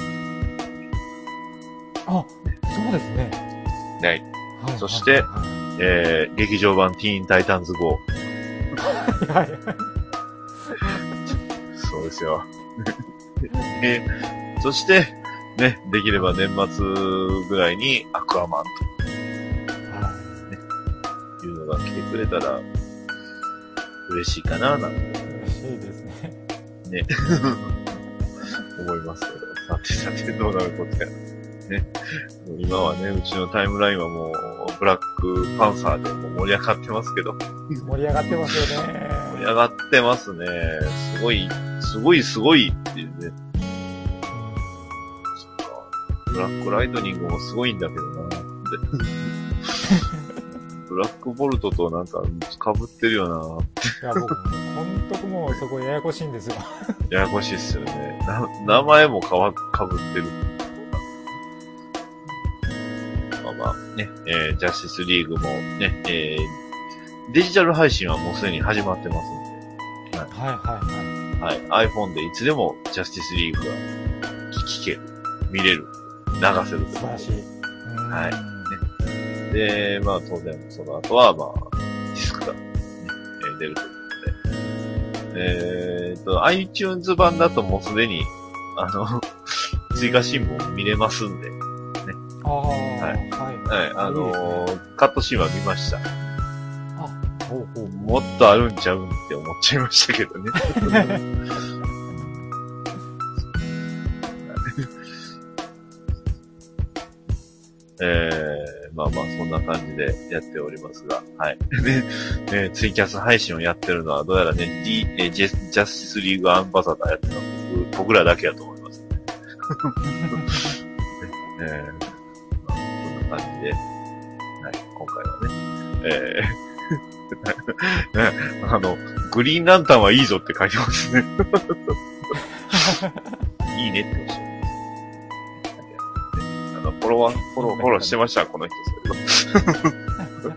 あ、そうですね。ね。はいそしてはえー、劇場版ティーンタイタンズ。いはいはい。そうですよ。え ーそして、ね、できれば年末ぐらいにアクアマンはというのが来てくれたら、嬉しいかな、なんてい。嬉しいですね。ね、思いますけど。さてさて、どうなることや。ね。もう今はね、うちのタイムラインはもう、ブラックパンサーでもう盛り上がってますけど、盛り上がってますよね。盛り上がってますね。すごい、すごいすごいっていうね。そっか。ブラックライトニングもすごいんだけどなって。ブラックボルトとなんか被ってるよいや、僕、ほんともうそこややこしいんですよ。なややこしいっすよね。な、名前もかわ、被ってる。まあまあね、えー、ジャスティスリーグもね、えー、デジタル配信はもうすでに始まってますんで。はいはいはい。はい。iPhone でいつでもジャスティスリーグが聞ける、見れる、流せる。素晴らしい。うんはいで、まあ当然その後は、まあ、ディスクが、ね、えー出るというえーっと、iTunes 版だともうすでに、あの、追加新聞見れますんで、ああ、ははいい。はい、あのーカットシーンは見ました。ほうほう。もっとあるんちゃうんって思っちゃいましたけどね。えー、まあまあそんな感じでやっておりますが、はい。で、えーツイキャス配信をやってるのはどうやらね、D、えージェスジャスティスリーグアンバサダーやってるのは僕僕らだけやと思います。ね えーまあ、そんな感じで、はい、今回はね、えー、あの、グリーンランタンはいいぞって書いてますね。いいねっておっしゃってます。あの、フォロワー、フォロー、フォローしてました、この人、それは。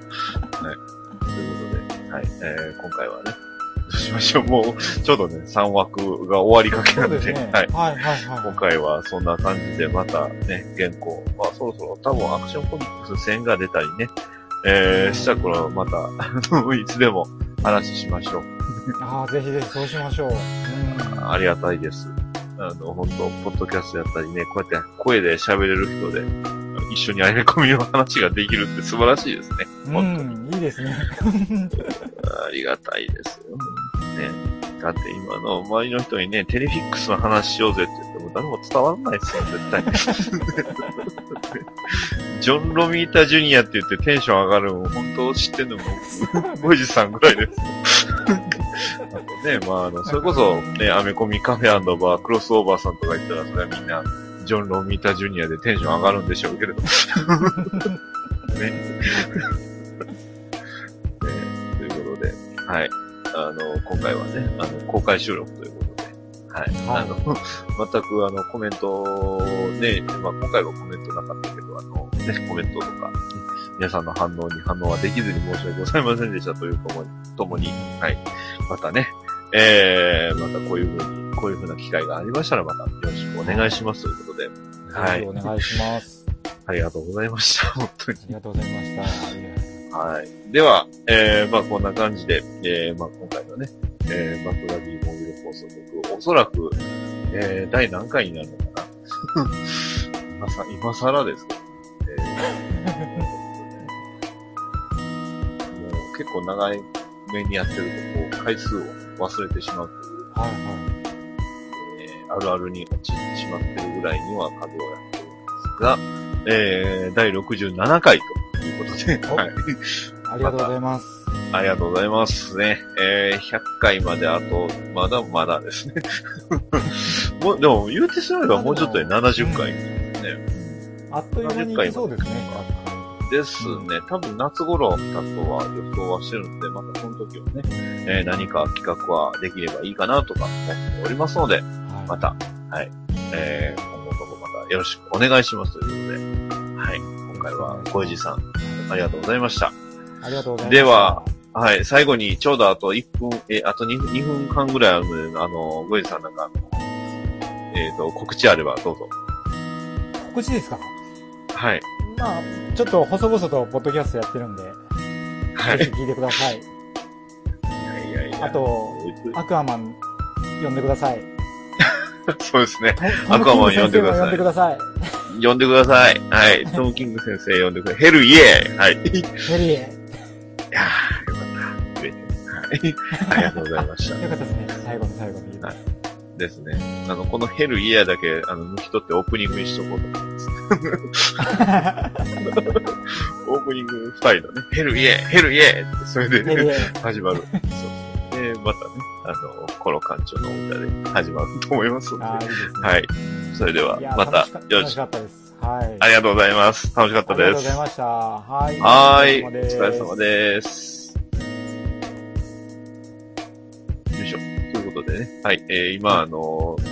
はい。ということで、はい、えー、今回はね、どうしましょう。もう、ちょうどね、3枠が終わりかけなんで、ですね。はい。はいはいはい。今回はそんな感じでまたね、原稿、まあそろそろ多分アクションコミックス戦が出たりね、えー、した頃また、いつでも話しましょう。ああ、ぜひぜひそうしましょう。うん。ありがたいです。あの、本当ポッドキャストやったりね、こうやって声で喋れる人で、一緒にアニメコミの話ができるって素晴らしいですね。本当に。うん、いいですね。ありがたいですよ。ね。だって今の周りの人にね、テレフィックスの話しようぜって言っても誰も伝わらないですよ、絶対。ジョン・ロミータ・ジュニアって言ってテンション上がるの、本当知ってんのも、ボイジさんぐらいです。ね、まあ、あの、それこそ、ね、アメコミカフェバー、クロスオーバーさんとか言ったら、それはみんな、ジョン・ロミータ・ジュニアでテンション上がるんでしょうけれど。ね。ね。ということで、はい。あの、今回はね、あの、公開収録ということで、はい。はいあの、全くあの、コメントをね、まあ、今回はコメントなかったけど、あの、ね、コメントとか、皆さんの反応に反応はできずに申し訳ございませんでしたというともともに、はい。またね、えー、またこういうふうに、こういうふうな機会がありましたら、またよろしくお願いしますということで、はい。お願いします。ありがとうございました。本当にあ。りがとうございました。はい。では、えー、まあこんな感じで、えー、まあ今回のね、えー、バックダディモビル放送局、おそらく、えー、第何回になるのかな 今さ、今更ですけど、えー、もう結構長い目にやってると、こう、回数を忘れてしまうという、はいはえー、あるあるに陥ってしまってるぐらいには数をやってるんですが、えー、第67回ということで、おはい。い。ありがとうございます。ありがとうございますね。えー、100回まであと、まだまだですね。もう、でも、言うてしまえばもうちょっとで70回ですね。あっという間にいきそうですね。ですね。多分夏頃だとは予想はしてるんで、またその時はね、えー何か企画はできればいいかなとか思っておりますので、はいまた、はい。えー、今後ともまたよろしくお願いしますということで、はい。今回は小石さん、ありがとうございました。ありがとうございます。では、はい、最後にちょうどあと1分、え、あと 2, 2分間ぐらいあるので、あの、ゴイジさんなんか、えっ、と、告知あればどうぞ。告知ですか？はい。まあ、ちょっと細々とポッドキャストやってるんで、はい。ぜひ聞いてください。いやいやいや。あと、アクアマン、呼んでください。そうですね。トアクアマン呼んでください呼んでください。呼んでください。はい。トム・キング先生呼んでください。ヘルイエーイはい。いヘリエ。やー、よかった。はい。ありがとうございました。よかったですね。最後の最後に。はいですね。あの、このヘルイエーだけ、あの、抜き取ってオープニングにしとこうと思います。オープニング二人のね、ヘルイエーヘルイエーって、それで、ヘリエ。始まる。そうですね。で、またね、あの、コロ館長の歌で始まると思いますので。いいですね。はい。それではまたよろしく。はい。ありがとうございます。楽しかったありがです。とうございました。はい。はーい。おお疲れ様です。よいしょ。ということでね。はい。えー、今、あのー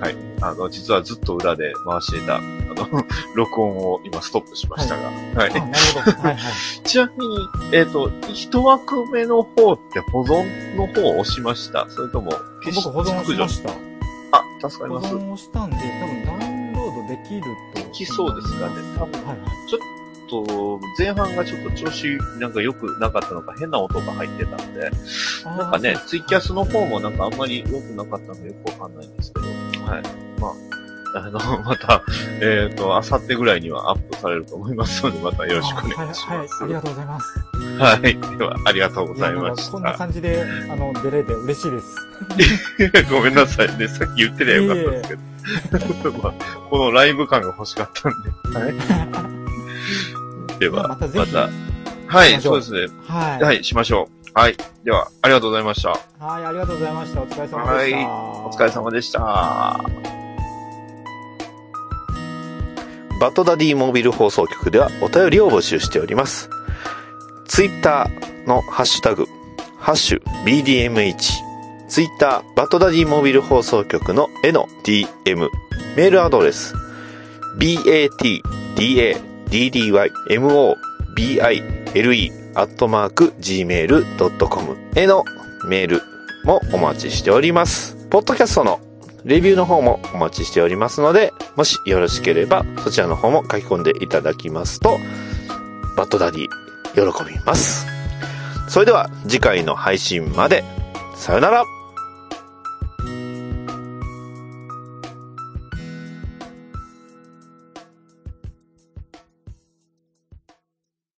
はい。あの、実はずっと裏で回していた、あの、録音を今ストップしましたが。はい。あ、なるほど。はいはい。ちなみに、えっ、と、一枠目の方って保存の方を押しました？それとも、消僕保存しました。あ、助かり保ます。存をしたんで、多分ダウンロードできると。できそうですかね多分はいはい。と、前半がちょっと調子なんか良くなかったのか変な音が入ってたんで、なんかね、ツイキャスの方もなんかあんまり良くなかったのでよくわかんないんですけど、はい。まあ、あの、また、えっ、と、あさってぐらいにはアップされると思いますので、またよろしくお願いしはい、はいます。、ありがとうございます。はい。では、ありがとうございましかこんなた。感じで、あの、出れて嬉しいです。ごめんなさいね。さっき言ってりゃよかったですけど。まあこのライブ感が欲しかったんで。はい。では、またまた。はい、そうですね。はい。はい、しましょう。はい。では、ありがとうございました。はい、ありがとうございました。お疲れ様でした。お疲れ様でした。バッドダディモービル放送局ではお便りを募集しております。ツイッターのハッシュタグ、ハッシュ BDMH、ツイッターバッドダディモービル放送局の絵の DM、メールアドレス、batdaddymobile アットマーク gmail.com へのメールもお待ちしております。ポッドキャストのレビューの方もお待ちしておりますので、もしよろしければそちらの方も書き込んでいただきますと、バッドダディ喜びます。それでは次回の配信まで、さよなら